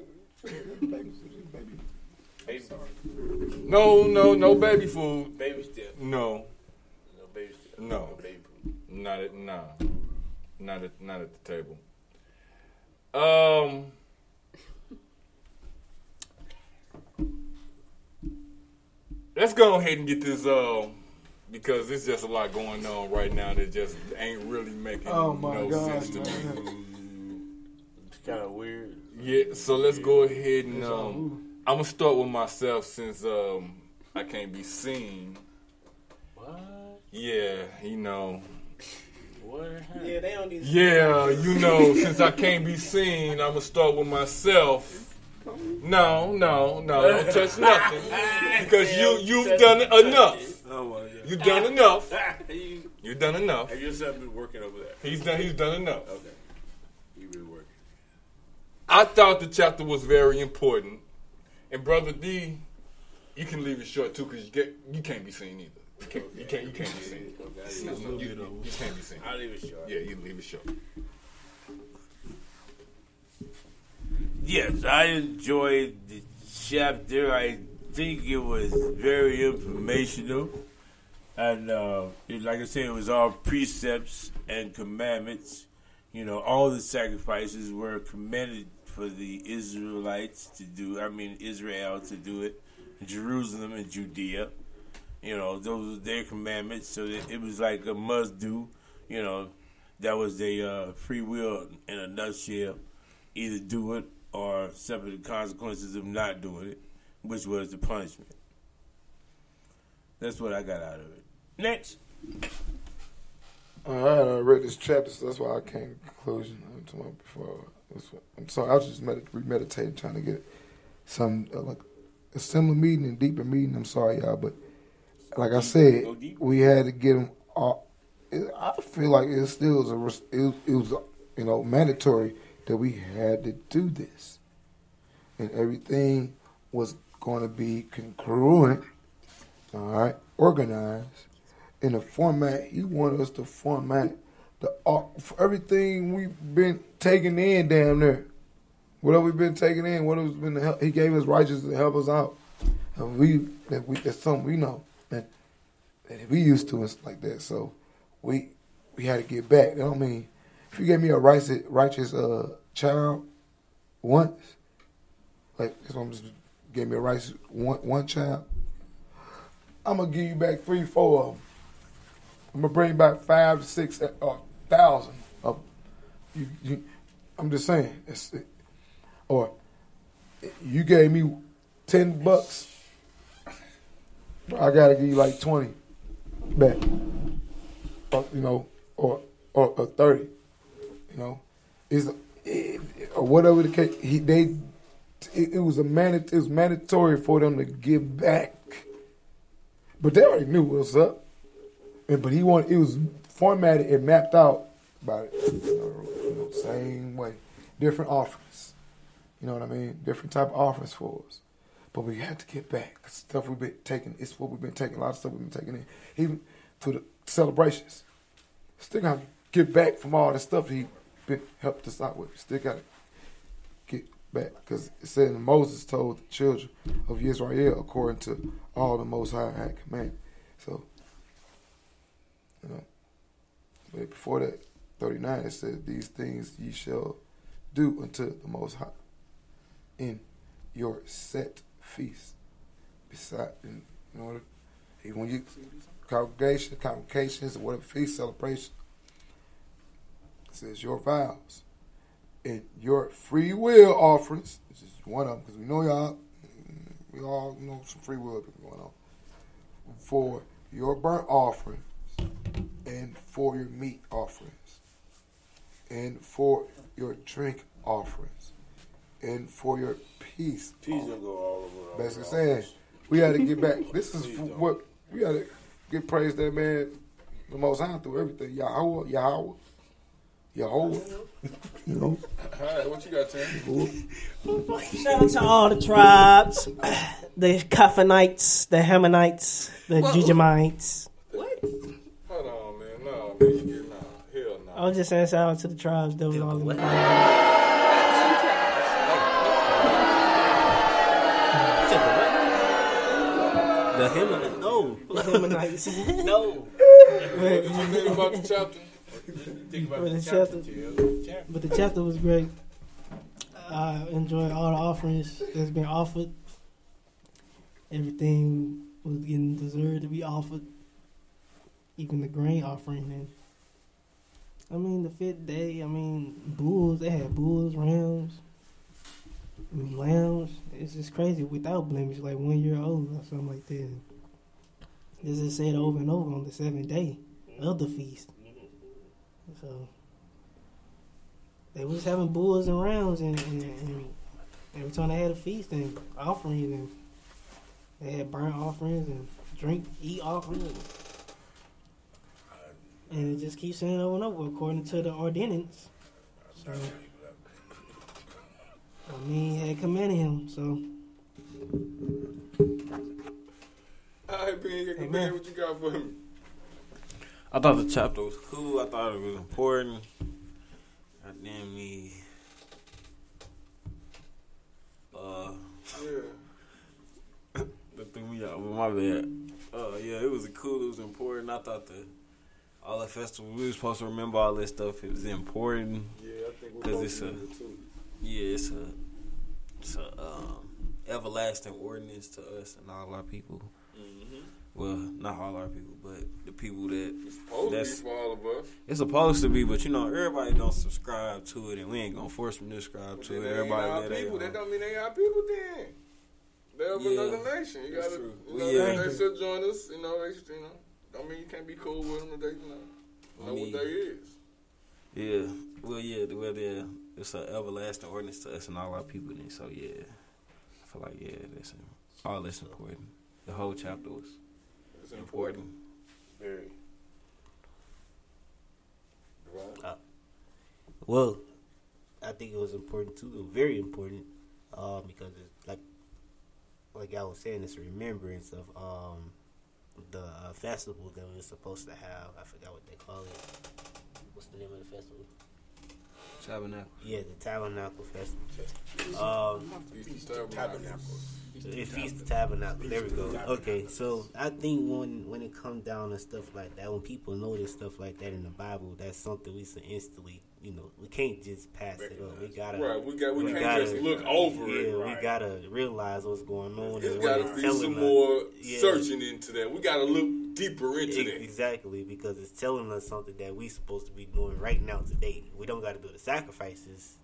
No, no, no baby food. baby step. No, No baby step. No. baby food. not at nah, not at not at the table. Um. Let's go ahead and get this um because there's just a lot going on right now that just ain't really making Oh, my no God, sense to me. It's kind of weird. Yeah, so let's go ahead and um, I'm gonna start with myself since um, I can't be seen. What? Yeah, you know. What? Yeah, they don't need. Yeah, you know, since I can't be seen, I'm gonna start with myself. No, no, no, don't touch nothing because you you've done enough. Oh my God. You've done enough. You- You've done enough. Have your son been working over there? He's done. He's done enough. Okay. He been working. I thought the chapter was very important, and brother D, you can leave it short too because you get you can't be seen either. You can't. You can't. You can't be seen. Okay. No, no, you, you, you can't be seen. I'll leave it short. Yeah, you can leave it short. Yes, I enjoyed the chapter. I think it was very informational. And uh, it- like I said, it was all precepts and commandments. You know, all the sacrifices were commended for the Israelites to do. I mean, Israel to do it. Jerusalem and Judea. You know, those were their commandments. So it was like a must do. You know, that was their uh, free will in a nutshell. Either do it or suffer the consequences of not doing it, which was the punishment. That's what I got out of it. Next. All right, I read this chapter, so that's why I came to conclusion. I'm before. I'm sorry, I was just medit- remeditating, trying to get some uh, like a similar meeting and deeper meeting. I'm sorry, y'all, but like I said, we had to get them. All, I feel like it still was a it was, it was you know mandatory that we had to do this, and everything was going to be congruent. All right, organized in a format he wanted us to format the for everything we've been taking in damn. Whatever we've been taking in, what has been the help, he gave us righteousness to help us out. And we that we that's something we know that that we used to and like that. So we we had to get back. What I mean? If you gave me a righteous righteous uh, child once, like this one just gave me a righteous one one child. I'm gonna give you back three, four of them. I'm gonna bring back five six uh, thousand of you, you. I'm just saying, it, or you gave me ten bucks. I gotta give you like twenty back, or, you know, or or, thirty. You know, is eh, or whatever the case. He they it, it was a manda- it was mandatory for them to give back, but they already knew what's up. And, but he wanted it was formatted and mapped out by you know, you know, same way, different offerings. You know what I mean? Different type of offerings for us. But we had to get back stuff we've been taking. It's what we've been taking. A lot of stuff we've been taking in, even to the celebrations. Still got to get back from all the stuff he been helped us out with. Still got to get back because it said Moses told the children of Israel according to all the Most High had commanded. So, you know, but before that, thirty nine it said these things ye shall do unto the Most High in your set feast. Beside, in, in order, when you congregation, convocations, or whatever feast celebration, it says your vows and your free will offerings. This is one of them because we know y'all, we all know some free will going on for your burnt offerings and for your meat offerings and for your drink offerings and for your peace. Peace don't go all over. Basically saying we had to get back. This is what we had to get praise that man, the Most High through everything. Yahweh, Yahweh, Yahweh. You know. All right, what you got, Terry? Shout out to all the tribes, the Kaphanites, the Hamanites, the Well- Jujamites. Hold on, man. No, man, you get no. Hell no. I was just saying shout out to the tribes that was all the The Himelites. No. The Himelites. no. What you think about the chapter? But the chapter, but the chapter was great. I enjoyed all the offerings that's been offered. Everything was getting deserved to be offered. Even the grain offering. And I mean, the fifth day. I mean, bulls. They had bulls, rams, lambs. It's just crazy without blemish, like one year old or something like that. This is said over and over on the seventh day of the feast. So they was having bulls and rounds, and, and, and every time they had a feast and offerings, and they had burnt offerings and drink, eat offerings, and it just keeps saying over and over according to the ordinance. So I mean, he had commanded him. So All right, Ben, you Amen. man, what you got for me? I thought the chapter was cool. I thought it was important. God damn me. Uh, Yeah. that threw me out. But my bad. Uh, yeah, it was cool. It was important. I thought the all the festival we was supposed to remember all this stuff. It was important. Yeah, I think we're because both it's a remember too. Yeah, it's a it's a um, everlasting ordinance to us and all our people. Mhm. Well, not all our people, but the people that it's Supposed to be for all of us. It's supposed to be, but you know, everybody don't subscribe to it, and we ain't gonna force them to subscribe to it. Everybody our that people. That don't mean they our people then. They're of Yeah, another nation. You gotta, true. you know, yeah. they, they should join us. You know, they you know. Don't mean you can't be cool with them. They, you know, know I mean, what they is. Yeah, well, yeah, well, yeah, it's an everlasting ordinance to us and all our people. Then, so yeah, I feel like yeah, that's all that's important. The whole chapter was It's important. Very. Right. Uh, well, I think it was important too, very important, uh, because it's like, like I was saying, it's a remembrance of um, the uh, festival that we were supposed to have. I forgot what they call it. What's the name of the festival? Tabernacle. Yeah, the Tabernacle Festival. Um, Feast of Tabernacles. it Feast of Tabernacle. There we go. Okay, so I think when when it comes down to stuff like that, when people notice stuff like that in the Bible, that's something we should instantly you know, we can't just pass it up. We gotta, Right, we got- we can't just look over yeah, it. we gotta realize what's going on. There's and got what to be some us. more Yeah. searching into that. We got to look deeper into E- that. Exactly, because it's telling us something that we're supposed to be doing right now today. We don't got to do the sacrifices.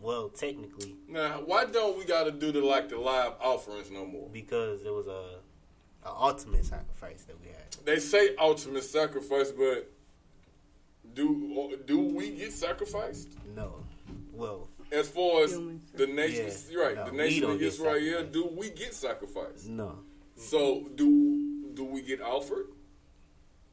Well, technically, Now, why don't we got to do the like the live offerings no more? because it was a, a ultimate sacrifice that we had. They say ultimate sacrifice, but do uh, do we get sacrificed? No. Well, As far as the nation, Yeah. right? No, the nation don't of get Israel, do we get sacrificed? no. So do do we get offered?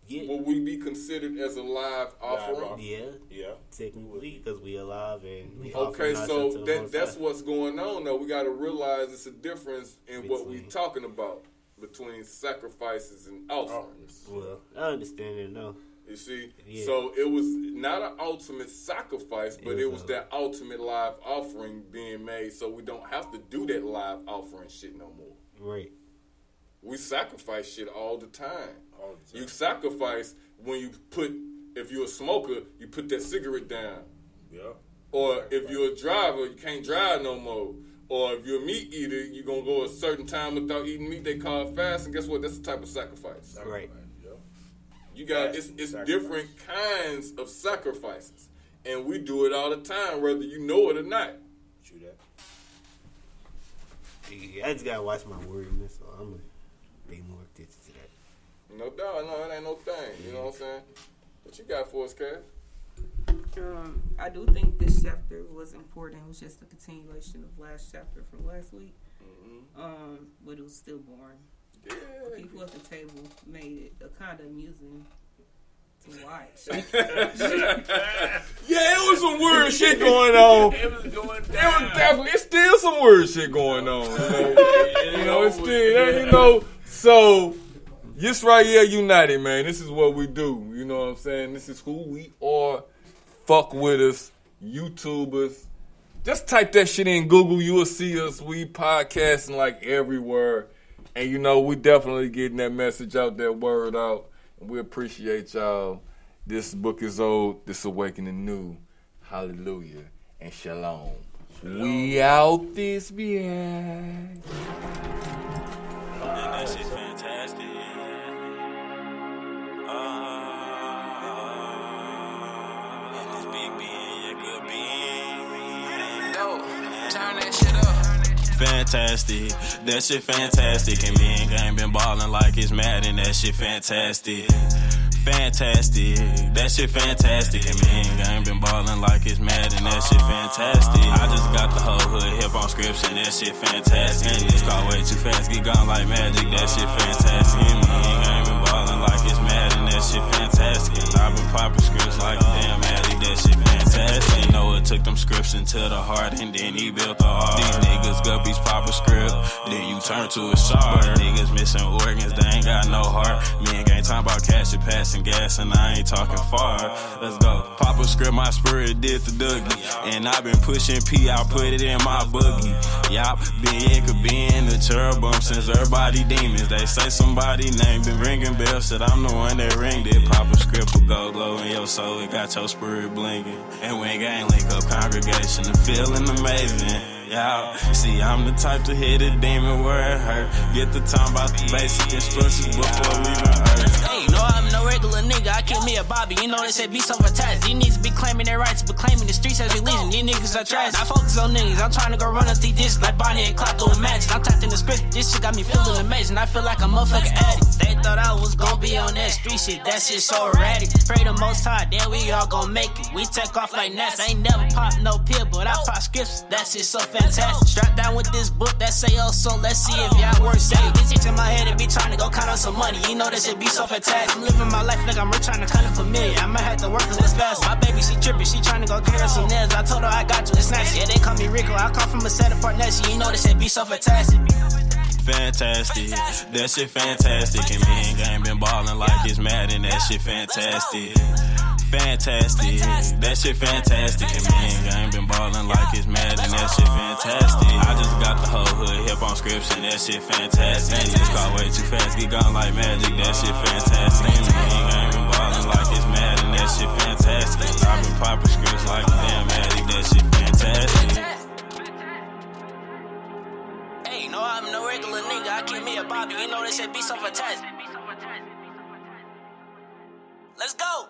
Yeah. Will we be considered as a live offering? Yeah. Yeah. Technically, because we alive and we Okay, so ourselves to the that that's High. what's going on. Though we got to realize it's a difference in what we're talking about between sacrifices and offerings. Oh, well, I understand it now. You see, Yeah. so it was not an ultimate sacrifice, but It it was was a- that ultimate live offering being made, so we don't have to do that live offering shit no more. Right. We sacrifice shit all the time. All the time. You sacrifice when you put, if you're a smoker, you put that cigarette down. Yeah. Or if you're a driver, you can't drive no more. Or if you're a meat eater, you're gonna go a certain time without eating meat. They call it fast, and guess what? That's the type of sacrifice. Right. You got it's, it's different kinds of sacrifices, and we do it all the time, whether you know it or not. True that. I just gotta watch my wordiness, so I'm gonna pay more attention to that. No doubt, no, it ain't no thing. You know what I'm saying? What you got for us, Cass? Um, I do think this chapter was important. It was just a continuation of last chapter from last week. Um, but it was still boring. The people at the table made it a kind of amusing to watch. Yeah, it was some weird shit going on. It was going It was definitely, it's still some weird shit going on. You know, you know it's still, you know. So, Yisrael United, man. This is what we do. You know what I'm saying? This is who we are. Fuck with us, YouTubers. Just type that shit in Google. You will see us. We podcasting like everywhere. And you know, we definitely getting that message out, that word out. And we appreciate y'all. This book is old, this awakening new. Hallelujah and shalom. We out this bitch. Fantastic, that shit fantastic. And me and gang been ballin' like it's mad, and that shit fantastic. Fantastic, that shit fantastic. And me and gang been ballin' like it's mad, and that shit fantastic. I just got the whole hood hip on scripts, and that shit fantastic. And this car way too fast, get gone like magic, that shit fantastic. And me and gang been ballin' like it's mad, and that shit fantastic. And i been poppin' scripts like damn addict, that shit fantastic. You know it took them scripts into the heart, and then he built the art. These niggas guppies pop a script, then you turn to a shark. Niggas missing organs, they ain't got no heart. Me and gang talking about cash and passing gas, and I ain't talking far. Let's go. Pop a script, my spirit did the Dougie. And i been pushing P, I put it in my boogie. Yup, been yeah, could be in the cherubim since everybody demons. They say somebody name been ringing bells, said I'm the one that ringed it. Pop a script will go glow in your soul, it got your spirit blinking. And when gang link up congregation, the feeling amazing. Yeah, see, I'm the type to hit a demon where it hurt. Get the time about the basic instructions before leaving Earth. Regular nigga. I kill me a Bobby. You know they say be so attached. These niggas be claiming their rights, but claiming the streets as religion. These niggas are trash. I focus on niggas. I'm trying to go run up these dishes like Bonnie and Clyde doing magic. I'm tapped in the script. This shit got me feeling amazing. I feel like a motherfucking addict. They thought I was gonna be on that street shit. That shit so erratic. Pray the most high, then we all gon' make it. We take off like Nats. I ain't never pop no pill, but I pop scripts. That shit so fantastic. Strapped down with this book that say oh, so let's see if y'all work safe. This itch in my head and be trying to go count on some money. You know that shit be so fantastic. I'm living my life like I'm rich, trying to kind of me. I might have to work a little fast. My baby, she tripping, she trying to go count on some nails. I told her I got you, it's nice. Yeah, they call me Rico. I come from a set apart nation. You know this shit be so fantastic. fantastic. That shit fantastic. And me and gang been ballin' like it's mad, and that shit fantastic. Fantastic. That shit fantastic. And me and gang been ballin' like it's mad, and that shit fantastic. I just got the whole hood hip on scripts, and that shit fantastic. And this car way too fast, get gone like magic. That shit fantastic. And me and gang been ballin' like it's mad, and that shit fantastic. I've been popping scripts like a damn addict, that shit fantastic. Hey, know I'm no regular nigga. I keep me a Bobby. You know they say be so fantastic. Let's go.